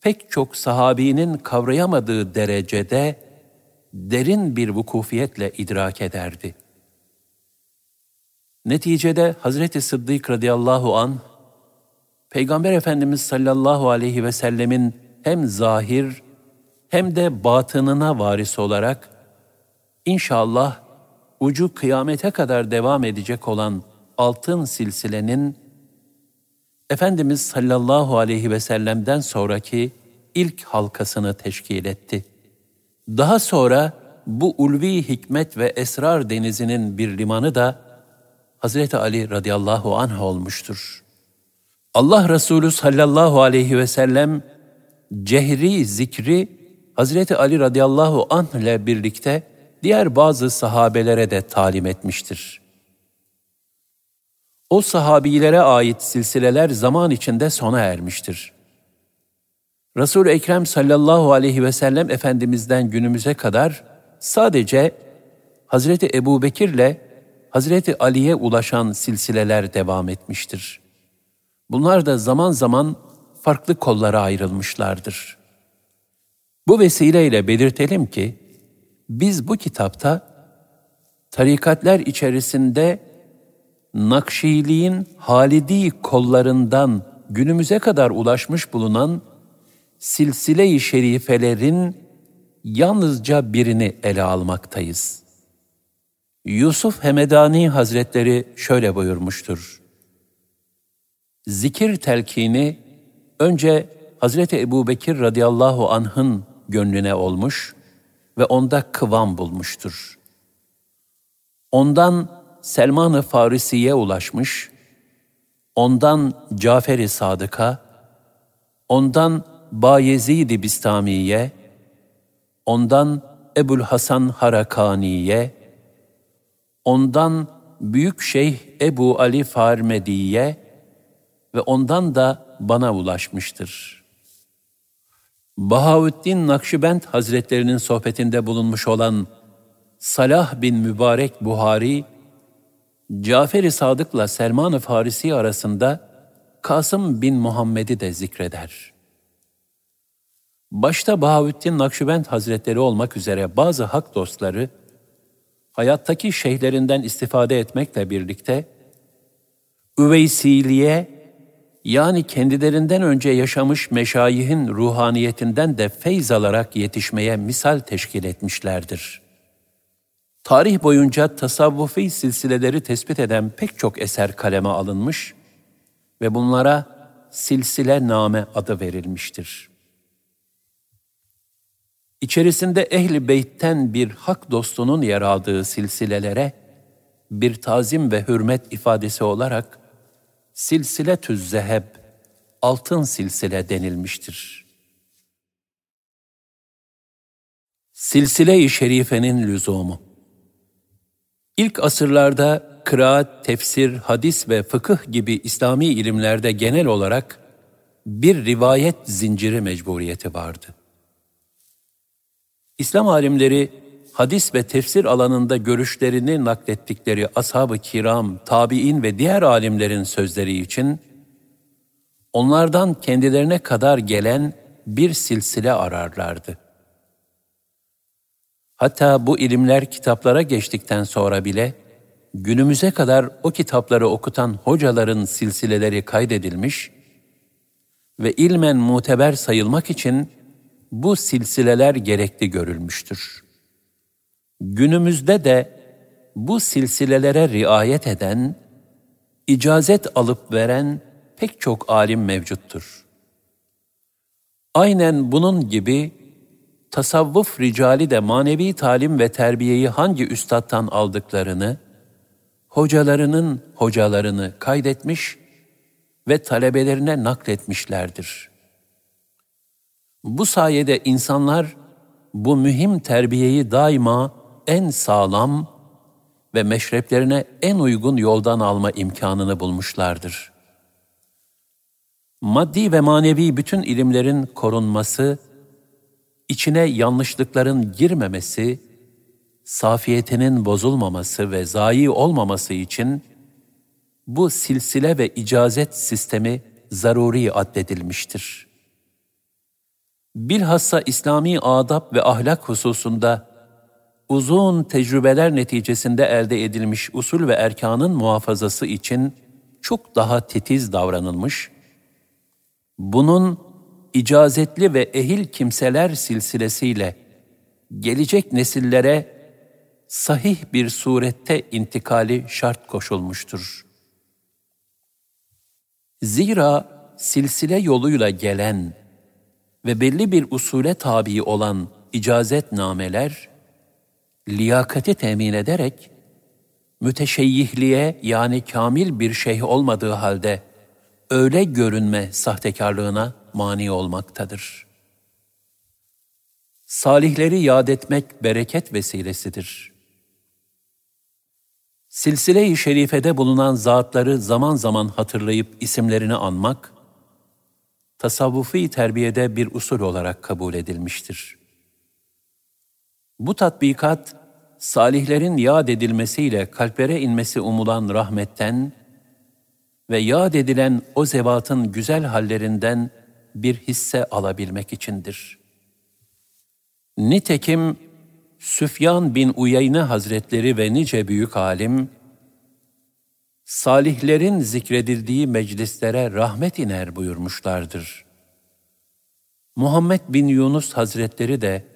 A: pek çok sahabinin kavrayamadığı derecede derin bir vukufiyetle idrak ederdi. Neticede Hazreti Sıddık radıyallahu an Peygamber Efendimiz sallallahu aleyhi ve sellemin hem zahir hem de batınına varis olarak inşallah ucu kıyamete kadar devam edecek olan altın silsilenin Efendimiz sallallahu aleyhi ve sellem'den sonraki ilk halkasını teşkil etti. Daha sonra bu ulvi hikmet ve esrar denizinin bir limanı da Hazreti Ali radıyallahu anh olmuştur. Allah Resulü sallallahu aleyhi ve sellem cehri zikri Hazreti Ali radıyallahu anh ile birlikte diğer bazı sahabelere de talim etmiştir. O sahabilere ait silsileler zaman içinde sona ermiştir. resul Ekrem sallallahu aleyhi ve sellem Efendimiz'den günümüze kadar sadece Hazreti Ebu Bekir'le Hazreti Ali'ye ulaşan silsileler devam etmiştir. Bunlar da zaman zaman farklı kollara ayrılmışlardır. Bu vesileyle belirtelim ki, biz bu kitapta tarikatler içerisinde Nakşiliğin Halidi kollarından günümüze kadar ulaşmış bulunan silsile-i şerifelerin yalnızca birini ele almaktayız. Yusuf Hemedani Hazretleri şöyle buyurmuştur. Zikir telkini önce Hazreti Ebu Bekir radıyallahu anh'ın gönlüne olmuş ve onda kıvam bulmuştur. Ondan Selman-ı Farisi'ye ulaşmış, ondan Cafer-i Sadık'a, ondan Bayezid-i Bistami'ye, ondan Ebul Hasan Harakani'ye, ondan Büyük Şeyh Ebu Ali Farmedi'ye ve ondan da bana ulaşmıştır. Bahaüddin Nakşibend Hazretlerinin sohbetinde bulunmuş olan Salah bin Mübarek Buhari, Cafer-i Sadık'la Selman-ı Farisi arasında Kasım bin Muhammed'i de zikreder. Başta Bahaüddin Nakşibend Hazretleri olmak üzere bazı hak dostları, hayattaki şeyhlerinden istifade etmekle birlikte, Üveysiliye, yani kendilerinden önce yaşamış meşayihin ruhaniyetinden de feyz alarak yetişmeye misal teşkil etmişlerdir. Tarih boyunca tasavvufi silsileleri tespit eden pek çok eser kaleme alınmış ve bunlara silsile name adı verilmiştir. İçerisinde ehli beytten bir hak dostunun yer aldığı silsilelere bir tazim ve hürmet ifadesi olarak silsile zeheb, altın silsile denilmiştir. Silsile-i şerifenin lüzumu İlk asırlarda kıraat, tefsir, hadis ve fıkıh gibi İslami ilimlerde genel olarak bir rivayet zinciri mecburiyeti vardı. İslam alimleri hadis ve tefsir alanında görüşlerini naklettikleri ashab-ı kiram, tabi'in ve diğer alimlerin sözleri için onlardan kendilerine kadar gelen bir silsile ararlardı. Hatta bu ilimler kitaplara geçtikten sonra bile günümüze kadar o kitapları okutan hocaların silsileleri kaydedilmiş ve ilmen muteber sayılmak için bu silsileler gerekli görülmüştür. Günümüzde de bu silsilelere riayet eden, icazet alıp veren pek çok alim mevcuttur. Aynen bunun gibi tasavvuf ricali de manevi talim ve terbiyeyi hangi üstattan aldıklarını, hocalarının hocalarını kaydetmiş ve talebelerine nakletmişlerdir. Bu sayede insanlar bu mühim terbiyeyi daima en sağlam, ve meşreplerine en uygun yoldan alma imkanını bulmuşlardır. Maddi ve manevi bütün ilimlerin korunması, içine yanlışlıkların girmemesi, safiyetinin bozulmaması ve zayi olmaması için bu silsile ve icazet sistemi zaruri addedilmiştir. Bilhassa İslami adab ve ahlak hususunda uzun tecrübeler neticesinde elde edilmiş usul ve erkanın muhafazası için çok daha titiz davranılmış, bunun icazetli ve ehil kimseler silsilesiyle gelecek nesillere sahih bir surette intikali şart koşulmuştur. Zira silsile yoluyla gelen ve belli bir usule tabi olan icazet nameler, liyakati temin ederek, müteşeyyihliğe yani kamil bir şeyh olmadığı halde öyle görünme sahtekarlığına mani olmaktadır. Salihleri yad etmek bereket vesilesidir. Silsile-i şerifede bulunan zatları zaman zaman hatırlayıp isimlerini anmak, tasavvufi terbiyede bir usul olarak kabul edilmiştir. Bu tatbikat, salihlerin yad edilmesiyle kalplere inmesi umulan rahmetten ve yad edilen o zevatın güzel hallerinden bir hisse alabilmek içindir. Nitekim Süfyan bin Uyeyne Hazretleri ve nice büyük alim, salihlerin zikredildiği meclislere rahmet iner buyurmuşlardır. Muhammed bin Yunus Hazretleri de,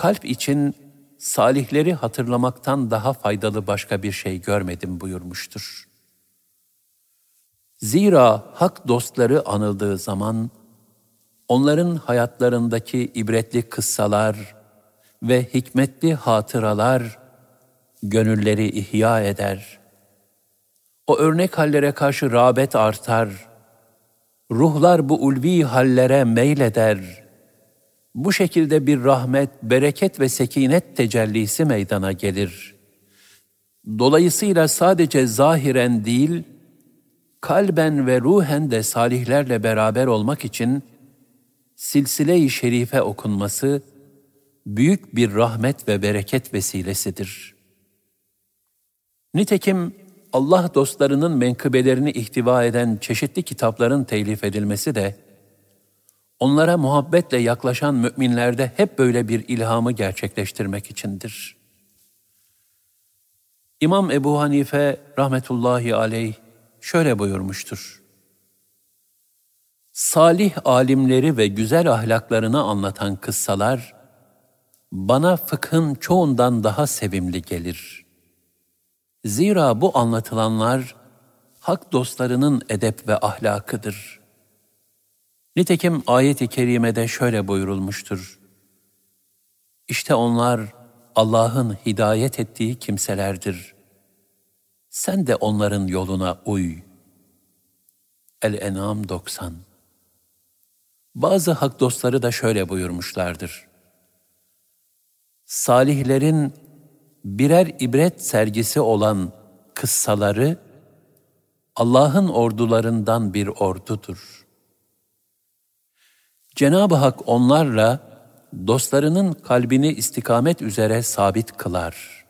A: kalp için salihleri hatırlamaktan daha faydalı başka bir şey görmedim buyurmuştur. Zira hak dostları anıldığı zaman, onların hayatlarındaki ibretli kıssalar ve hikmetli hatıralar gönülleri ihya eder. O örnek hallere karşı rağbet artar. Ruhlar bu ulvi hallere meyleder. Bu şekilde bir rahmet, bereket ve sekinet tecellisi meydana gelir. Dolayısıyla sadece zahiren değil, kalben ve ruhen de salihlerle beraber olmak için silsile-i şerife okunması büyük bir rahmet ve bereket vesilesidir. Nitekim Allah dostlarının menkıbelerini ihtiva eden çeşitli kitapların telif edilmesi de, onlara muhabbetle yaklaşan müminlerde hep böyle bir ilhamı gerçekleştirmek içindir. İmam Ebu Hanife rahmetullahi aleyh şöyle buyurmuştur. Salih alimleri ve güzel ahlaklarını anlatan kıssalar, bana fıkhın çoğundan daha sevimli gelir. Zira bu anlatılanlar, hak dostlarının edep ve ahlakıdır. Nitekim ayet-i kerimede şöyle buyurulmuştur. İşte onlar Allah'ın hidayet ettiği kimselerdir. Sen de onların yoluna uy. El-En'am 90 Bazı hak dostları da şöyle buyurmuşlardır. Salihlerin birer ibret sergisi olan kıssaları Allah'ın ordularından bir ordudur. Cenab-ı Hak onlarla dostlarının kalbini istikamet üzere sabit kılar.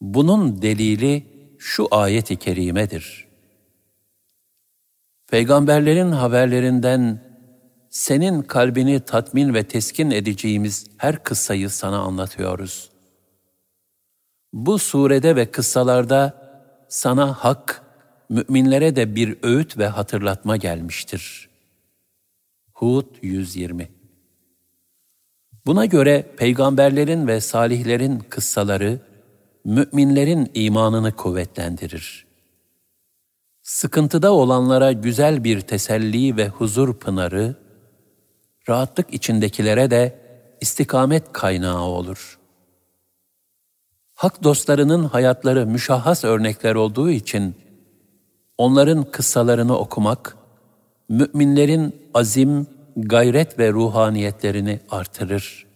A: Bunun delili şu ayet-i kerimedir. Peygamberlerin haberlerinden senin kalbini tatmin ve teskin edeceğimiz her kıssayı sana anlatıyoruz. Bu surede ve kıssalarda sana hak, müminlere de bir öğüt ve hatırlatma gelmiştir. Hud 120 Buna göre peygamberlerin ve salihlerin kıssaları, müminlerin imanını kuvvetlendirir. Sıkıntıda olanlara güzel bir teselli ve huzur pınarı, rahatlık içindekilere de istikamet kaynağı olur. Hak dostlarının hayatları müşahhas örnekler olduğu için onların kıssalarını okumak, müminlerin azim, gayret ve ruhaniyetlerini artırır.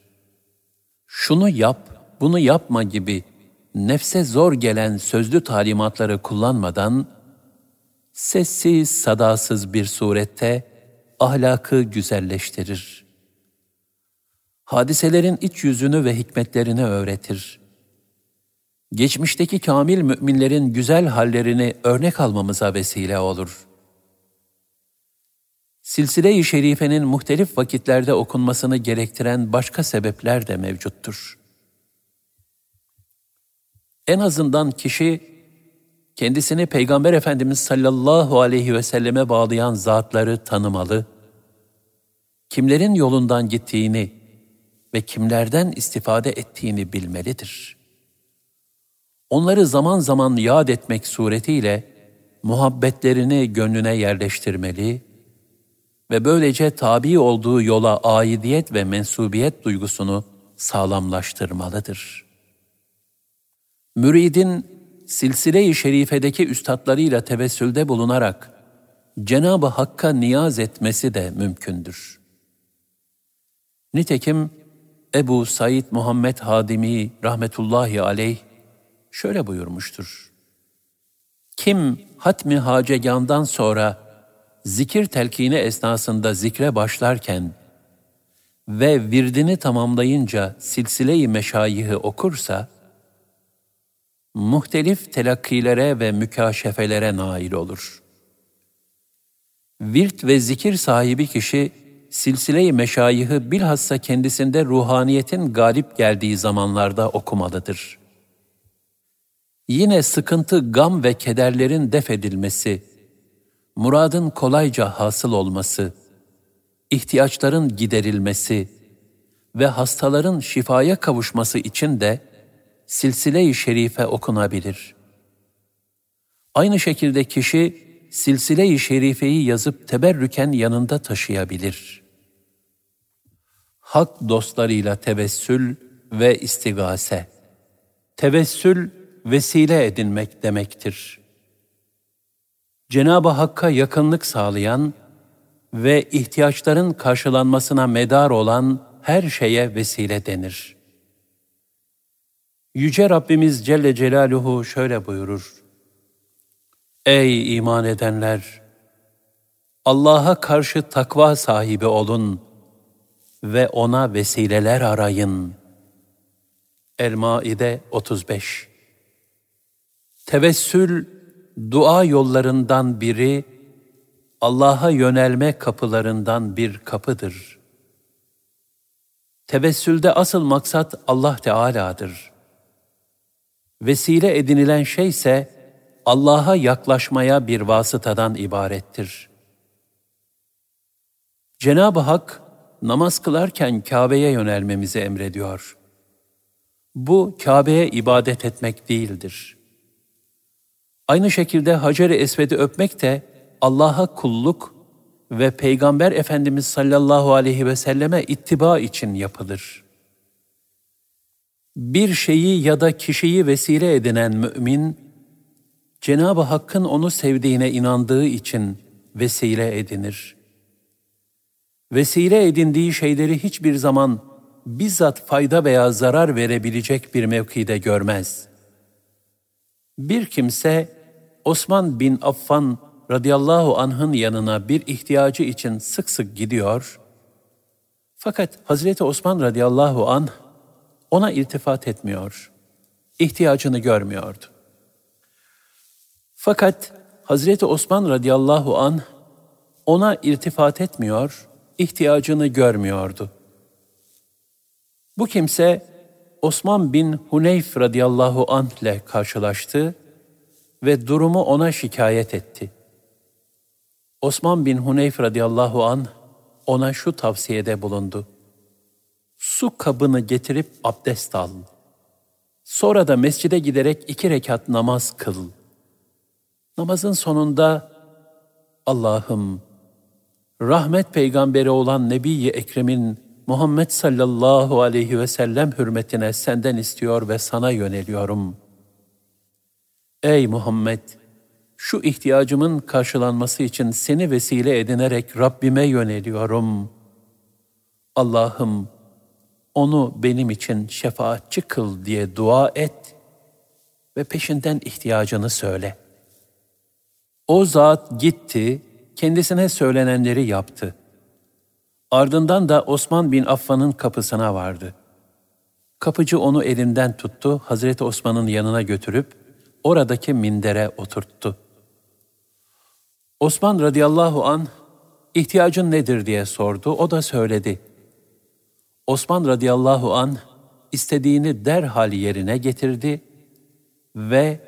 A: Şunu yap, bunu yapma gibi nefse zor gelen sözlü talimatları kullanmadan, sessiz sadasız bir surette ahlakı güzelleştirir. Hadiselerin iç yüzünü ve hikmetlerini öğretir. Geçmişteki kamil müminlerin güzel hallerini örnek almamıza vesile olur.'' Silsile-i Şerife'nin muhtelif vakitlerde okunmasını gerektiren başka sebepler de mevcuttur. En azından kişi kendisini Peygamber Efendimiz sallallahu aleyhi ve selleme bağlayan zatları tanımalı, kimlerin yolundan gittiğini ve kimlerden istifade ettiğini bilmelidir. Onları zaman zaman yad etmek suretiyle muhabbetlerini gönlüne yerleştirmeli ve böylece tabi olduğu yola aidiyet ve mensubiyet duygusunu sağlamlaştırmalıdır. Müridin silsile-i şerifedeki üstadlarıyla tevessülde bulunarak Cenab-ı Hakk'a niyaz etmesi de mümkündür. Nitekim Ebu Said Muhammed Hadimi rahmetullahi aleyh şöyle buyurmuştur. Kim hatmi hacegandan sonra zikir telkini esnasında zikre başlarken ve virdini tamamlayınca silsile-i meşayihi okursa, muhtelif telakkilere ve mükaşefelere nail olur. Virt ve zikir sahibi kişi, silsile-i meşayihi bilhassa kendisinde ruhaniyetin galip geldiği zamanlarda okumalıdır. Yine sıkıntı, gam ve kederlerin def edilmesi, muradın kolayca hasıl olması, ihtiyaçların giderilmesi ve hastaların şifaya kavuşması için de silsile-i şerife okunabilir. Aynı şekilde kişi silsile-i şerifeyi yazıp teberrüken yanında taşıyabilir. Hak dostlarıyla tevessül ve istigase. Tevessül vesile edinmek demektir. Cenab-ı Hakk'a yakınlık sağlayan ve ihtiyaçların karşılanmasına medar olan her şeye vesile denir. Yüce Rabbimiz Celle Celaluhu şöyle buyurur. Ey iman edenler! Allah'a karşı takva sahibi olun ve ona vesileler arayın. El-Maide 35 Tevessül dua yollarından biri Allah'a yönelme kapılarından bir kapıdır. Tevessülde asıl maksat Allah Teala'dır. Vesile edinilen şey ise Allah'a yaklaşmaya bir vasıtadan ibarettir. Cenab-ı Hak namaz kılarken Kabe'ye yönelmemizi emrediyor. Bu Kabe'ye ibadet etmek değildir. Aynı şekilde Hacer-i Esved'i öpmek de Allah'a kulluk ve Peygamber Efendimiz sallallahu aleyhi ve selleme ittiba için yapılır. Bir şeyi ya da kişiyi vesile edinen mümin, Cenab-ı Hakk'ın onu sevdiğine inandığı için vesile edinir. Vesile edindiği şeyleri hiçbir zaman bizzat fayda veya zarar verebilecek bir mevkide görmez.'' Bir kimse Osman bin Affan radıyallahu anh'ın yanına bir ihtiyacı için sık sık gidiyor. Fakat Hazreti Osman radıyallahu anh ona iltifat etmiyor. İhtiyacını görmüyordu. Fakat Hazreti Osman radıyallahu anh ona iltifat etmiyor, ihtiyacını görmüyordu. Bu kimse Osman bin Huneyf radıyallahu anh ile karşılaştı ve durumu ona şikayet etti. Osman bin Huneyf radıyallahu anh ona şu tavsiyede bulundu. Su kabını getirip abdest al. Sonra da mescide giderek iki rekat namaz kıl. Namazın sonunda Allah'ım rahmet peygamberi olan Nebi-i Ekrem'in Muhammed sallallahu aleyhi ve sellem hürmetine senden istiyor ve sana yöneliyorum. Ey Muhammed! Şu ihtiyacımın karşılanması için seni vesile edinerek Rabbime yöneliyorum. Allah'ım onu benim için şefaatçi kıl diye dua et ve peşinden ihtiyacını söyle. O zat gitti, kendisine söylenenleri yaptı. Ardından da Osman bin Affan'ın kapısına vardı. Kapıcı onu elinden tuttu, Hazreti Osman'ın yanına götürüp oradaki mindere oturttu. Osman radıyallahu an ihtiyacın nedir diye sordu. O da söyledi. Osman radıyallahu an istediğini derhal yerine getirdi ve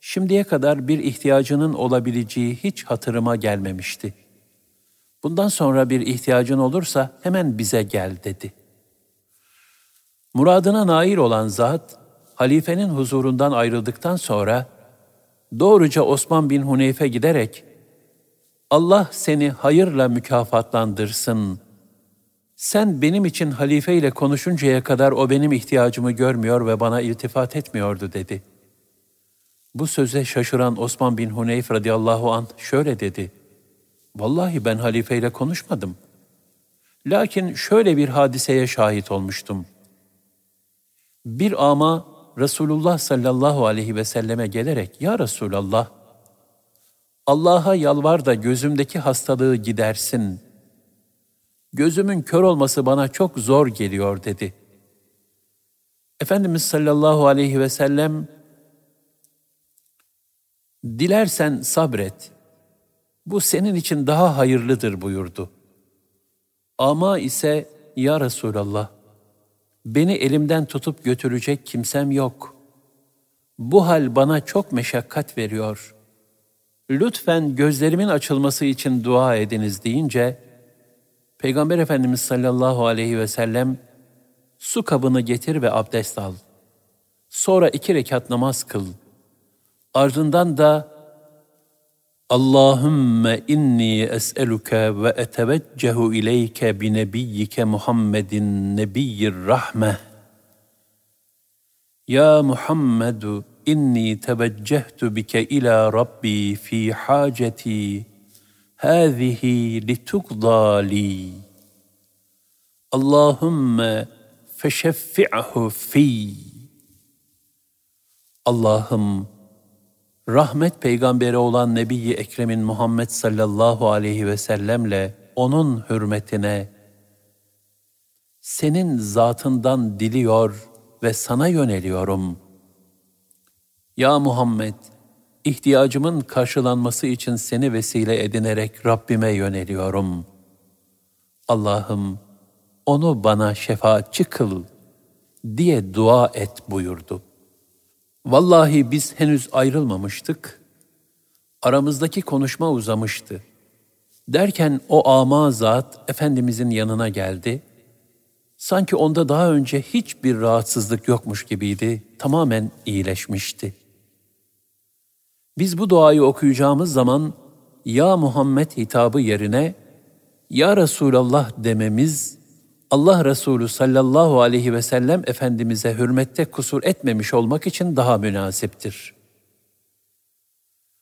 A: şimdiye kadar bir ihtiyacının olabileceği hiç hatırıma gelmemişti. Bundan sonra bir ihtiyacın olursa hemen bize gel dedi. Muradına nail olan zat, halifenin huzurundan ayrıldıktan sonra doğruca Osman bin Huneyfe giderek Allah seni hayırla mükafatlandırsın. Sen benim için halife ile konuşuncaya kadar o benim ihtiyacımı görmüyor ve bana iltifat etmiyordu dedi. Bu söze şaşıran Osman bin Huneyf radıyallahu anh şöyle dedi. Vallahi ben halife ile konuşmadım. Lakin şöyle bir hadiseye şahit olmuştum. Bir ama Resulullah sallallahu aleyhi ve selleme gelerek, Ya Resulallah, Allah'a yalvar da gözümdeki hastalığı gidersin. Gözümün kör olması bana çok zor geliyor dedi. Efendimiz sallallahu aleyhi ve sellem Dilersen sabret. Bu senin için daha hayırlıdır buyurdu. Ama ise ya Resulallah beni elimden tutup götürecek kimsem yok. Bu hal bana çok meşakkat veriyor lütfen gözlerimin açılması için dua ediniz deyince, Peygamber Efendimiz sallallahu aleyhi ve sellem, su kabını getir ve abdest al. Sonra iki rekat namaz kıl. Ardından da, اللهم إني أسألك وأتوجه إليك بنبيك محمد نبي الرحمة. يا محمد إني توجهت بك إلى ربي في حاجتي. هذه لتقضى لي. اللهم فشفعه في. اللهم rahmet peygamberi olan Nebi Ekrem'in Muhammed sallallahu aleyhi ve sellemle onun hürmetine senin zatından diliyor ve sana yöneliyorum.'' Ya Muhammed, ihtiyacımın karşılanması için seni vesile edinerek Rabbime yöneliyorum. Allah'ım, onu bana şefaatçi kıl diye dua et buyurdu. Vallahi biz henüz ayrılmamıştık. Aramızdaki konuşma uzamıştı. Derken o ama zat Efendimizin yanına geldi. Sanki onda daha önce hiçbir rahatsızlık yokmuş gibiydi, tamamen iyileşmişti.'' Biz bu duayı okuyacağımız zaman ya Muhammed hitabı yerine ya Resulallah dememiz Allah Resulü sallallahu aleyhi ve sellem Efendimiz'e hürmette kusur etmemiş olmak için daha münasiptir.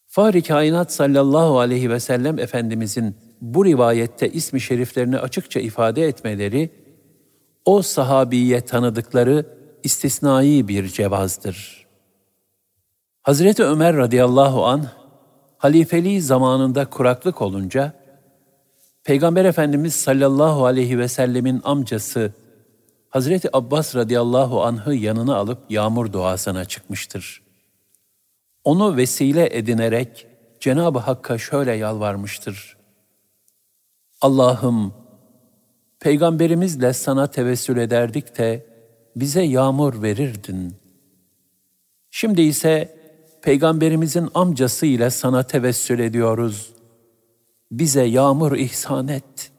A: Fahri kainat sallallahu aleyhi ve sellem Efendimizin bu rivayette ismi şeriflerini açıkça ifade etmeleri, o sahabiye tanıdıkları istisnai bir cevazdır.'' Hazreti Ömer radıyallahu an halifeliği zamanında kuraklık olunca Peygamber Efendimiz sallallahu aleyhi ve sellemin amcası Hazreti Abbas radıyallahu anh'ı yanına alıp yağmur duasına çıkmıştır. Onu vesile edinerek Cenab-ı Hakk'a şöyle yalvarmıştır. Allah'ım, Peygamberimizle sana tevessül ederdik de bize yağmur verirdin. Şimdi ise Peygamberimizin amcası ile sana tevessül ediyoruz. Bize yağmur ihsan et.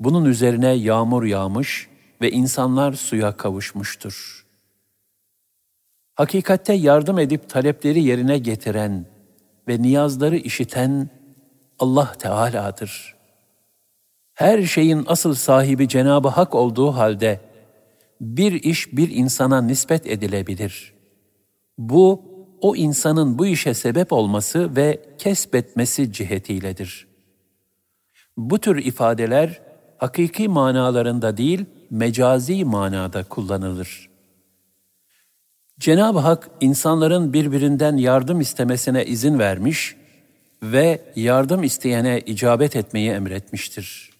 A: Bunun üzerine yağmur yağmış ve insanlar suya kavuşmuştur. Hakikatte yardım edip talepleri yerine getiren ve niyazları işiten Allah Teala'dır. Her şeyin asıl sahibi Cenab-ı Hak olduğu halde bir iş bir insana nispet edilebilir. Bu o insanın bu işe sebep olması ve kesbetmesi cihetiyledir. Bu tür ifadeler hakiki manalarında değil, mecazi manada kullanılır. Cenab-ı Hak insanların birbirinden yardım istemesine izin vermiş ve yardım isteyene icabet etmeyi emretmiştir.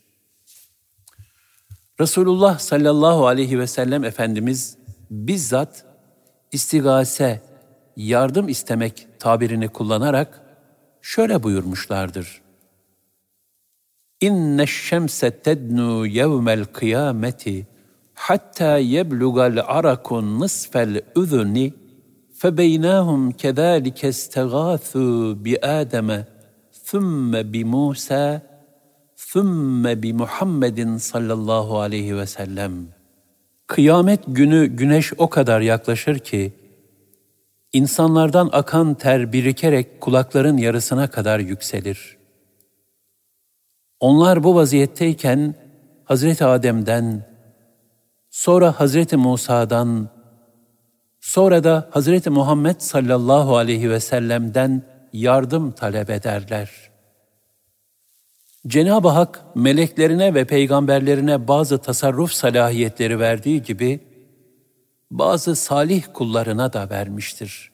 A: Resulullah sallallahu aleyhi ve sellem Efendimiz bizzat istigase, yardım istemek tabirini kullanarak şöyle buyurmuşlardır. İnne şemse tednu yevmel kıyameti hatta yeblugal arakun nisfel üzni فبيناهم كذلك استغاثوا بآدم ثم بموسى ثم بمحمد sallallahu aleyhi ve sellem. Kıyamet günü güneş o kadar yaklaşır ki, insanlardan akan ter birikerek kulakların yarısına kadar yükselir. Onlar bu vaziyetteyken Hazreti Adem'den, sonra Hazreti Musa'dan, sonra da Hazreti Muhammed sallallahu aleyhi ve sellem'den yardım talep ederler. Cenab-ı Hak meleklerine ve peygamberlerine bazı tasarruf salahiyetleri verdiği gibi bazı salih kullarına da vermiştir.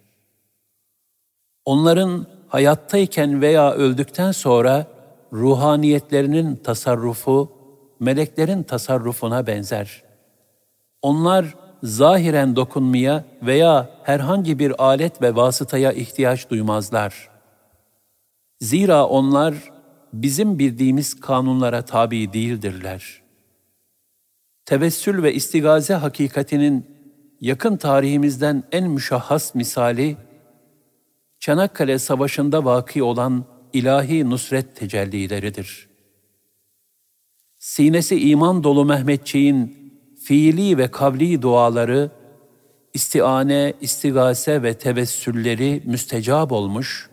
A: Onların hayattayken veya öldükten sonra ruhaniyetlerinin tasarrufu meleklerin tasarrufuna benzer. Onlar zahiren dokunmaya veya herhangi bir alet ve vasıtaya ihtiyaç duymazlar. Zira onlar bizim bildiğimiz kanunlara tabi değildirler. Tevessül ve istigaze hakikatinin yakın tarihimizden en müşahhas misali, Çanakkale Savaşı'nda vaki olan ilahi nusret tecellileridir. Sinesi iman dolu Mehmetçiğin fiili ve kavli duaları, istiane, istigase ve tevessülleri müstecab olmuş,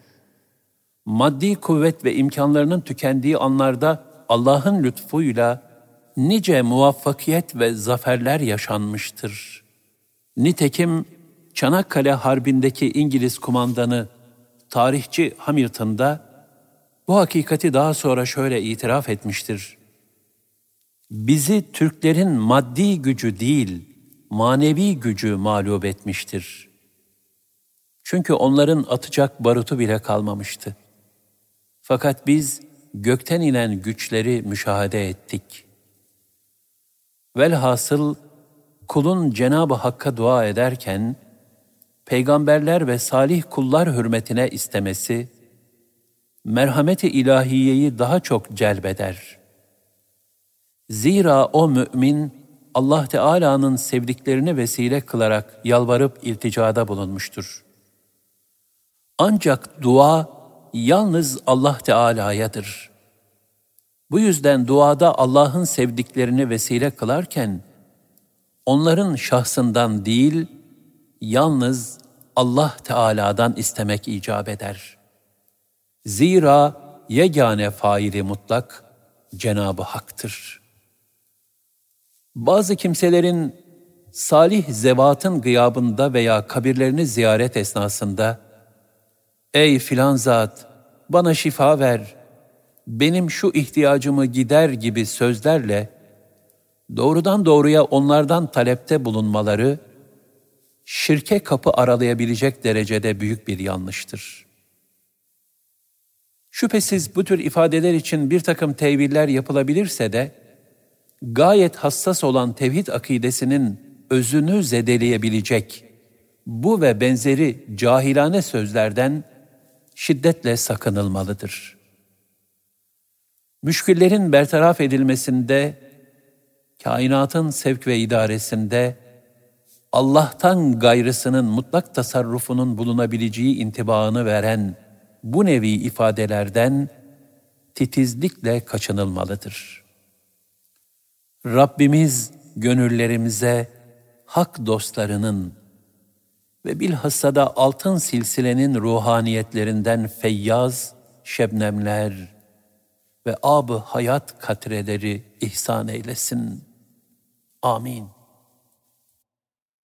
A: maddi kuvvet ve imkanlarının tükendiği anlarda Allah'ın lütfuyla nice muvaffakiyet ve zaferler yaşanmıştır. Nitekim Çanakkale Harbi'ndeki İngiliz kumandanı tarihçi Hamilton'da bu hakikati daha sonra şöyle itiraf etmiştir. Bizi Türklerin maddi gücü değil, manevi gücü mağlup etmiştir. Çünkü onların atacak barutu bile kalmamıştı. Fakat biz gökten inen güçleri müşahede ettik. Velhasıl kulun Cenab-ı Hakk'a dua ederken, peygamberler ve salih kullar hürmetine istemesi, merhameti ilahiyeyi daha çok celbeder. Zira o mümin, Allah Teala'nın sevdiklerini vesile kılarak yalvarıp ilticada bulunmuştur. Ancak dua yalnız Allah Teala'yadır. Bu yüzden duada Allah'ın sevdiklerini vesile kılarken, onların şahsından değil, yalnız Allah Teala'dan istemek icap eder. Zira yegane faili mutlak Cenab-ı Hak'tır. Bazı kimselerin salih zevatın gıyabında veya kabirlerini ziyaret esnasında Ey filan zat bana şifa ver, benim şu ihtiyacımı gider gibi sözlerle doğrudan doğruya onlardan talepte bulunmaları şirke kapı aralayabilecek derecede büyük bir yanlıştır. Şüphesiz bu tür ifadeler için bir takım teviller yapılabilirse de, gayet hassas olan tevhid akidesinin özünü zedeleyebilecek bu ve benzeri cahilane sözlerden şiddetle sakınılmalıdır. Müşküllerin bertaraf edilmesinde, kainatın sevk ve idaresinde, Allah'tan gayrısının mutlak tasarrufunun bulunabileceği intibaını veren bu nevi ifadelerden titizlikle kaçınılmalıdır. Rabbimiz gönüllerimize hak dostlarının ve bilhassa da altın silsilenin ruhaniyetlerinden feyyaz, şebnemler ve ab hayat katreleri ihsan eylesin. Amin.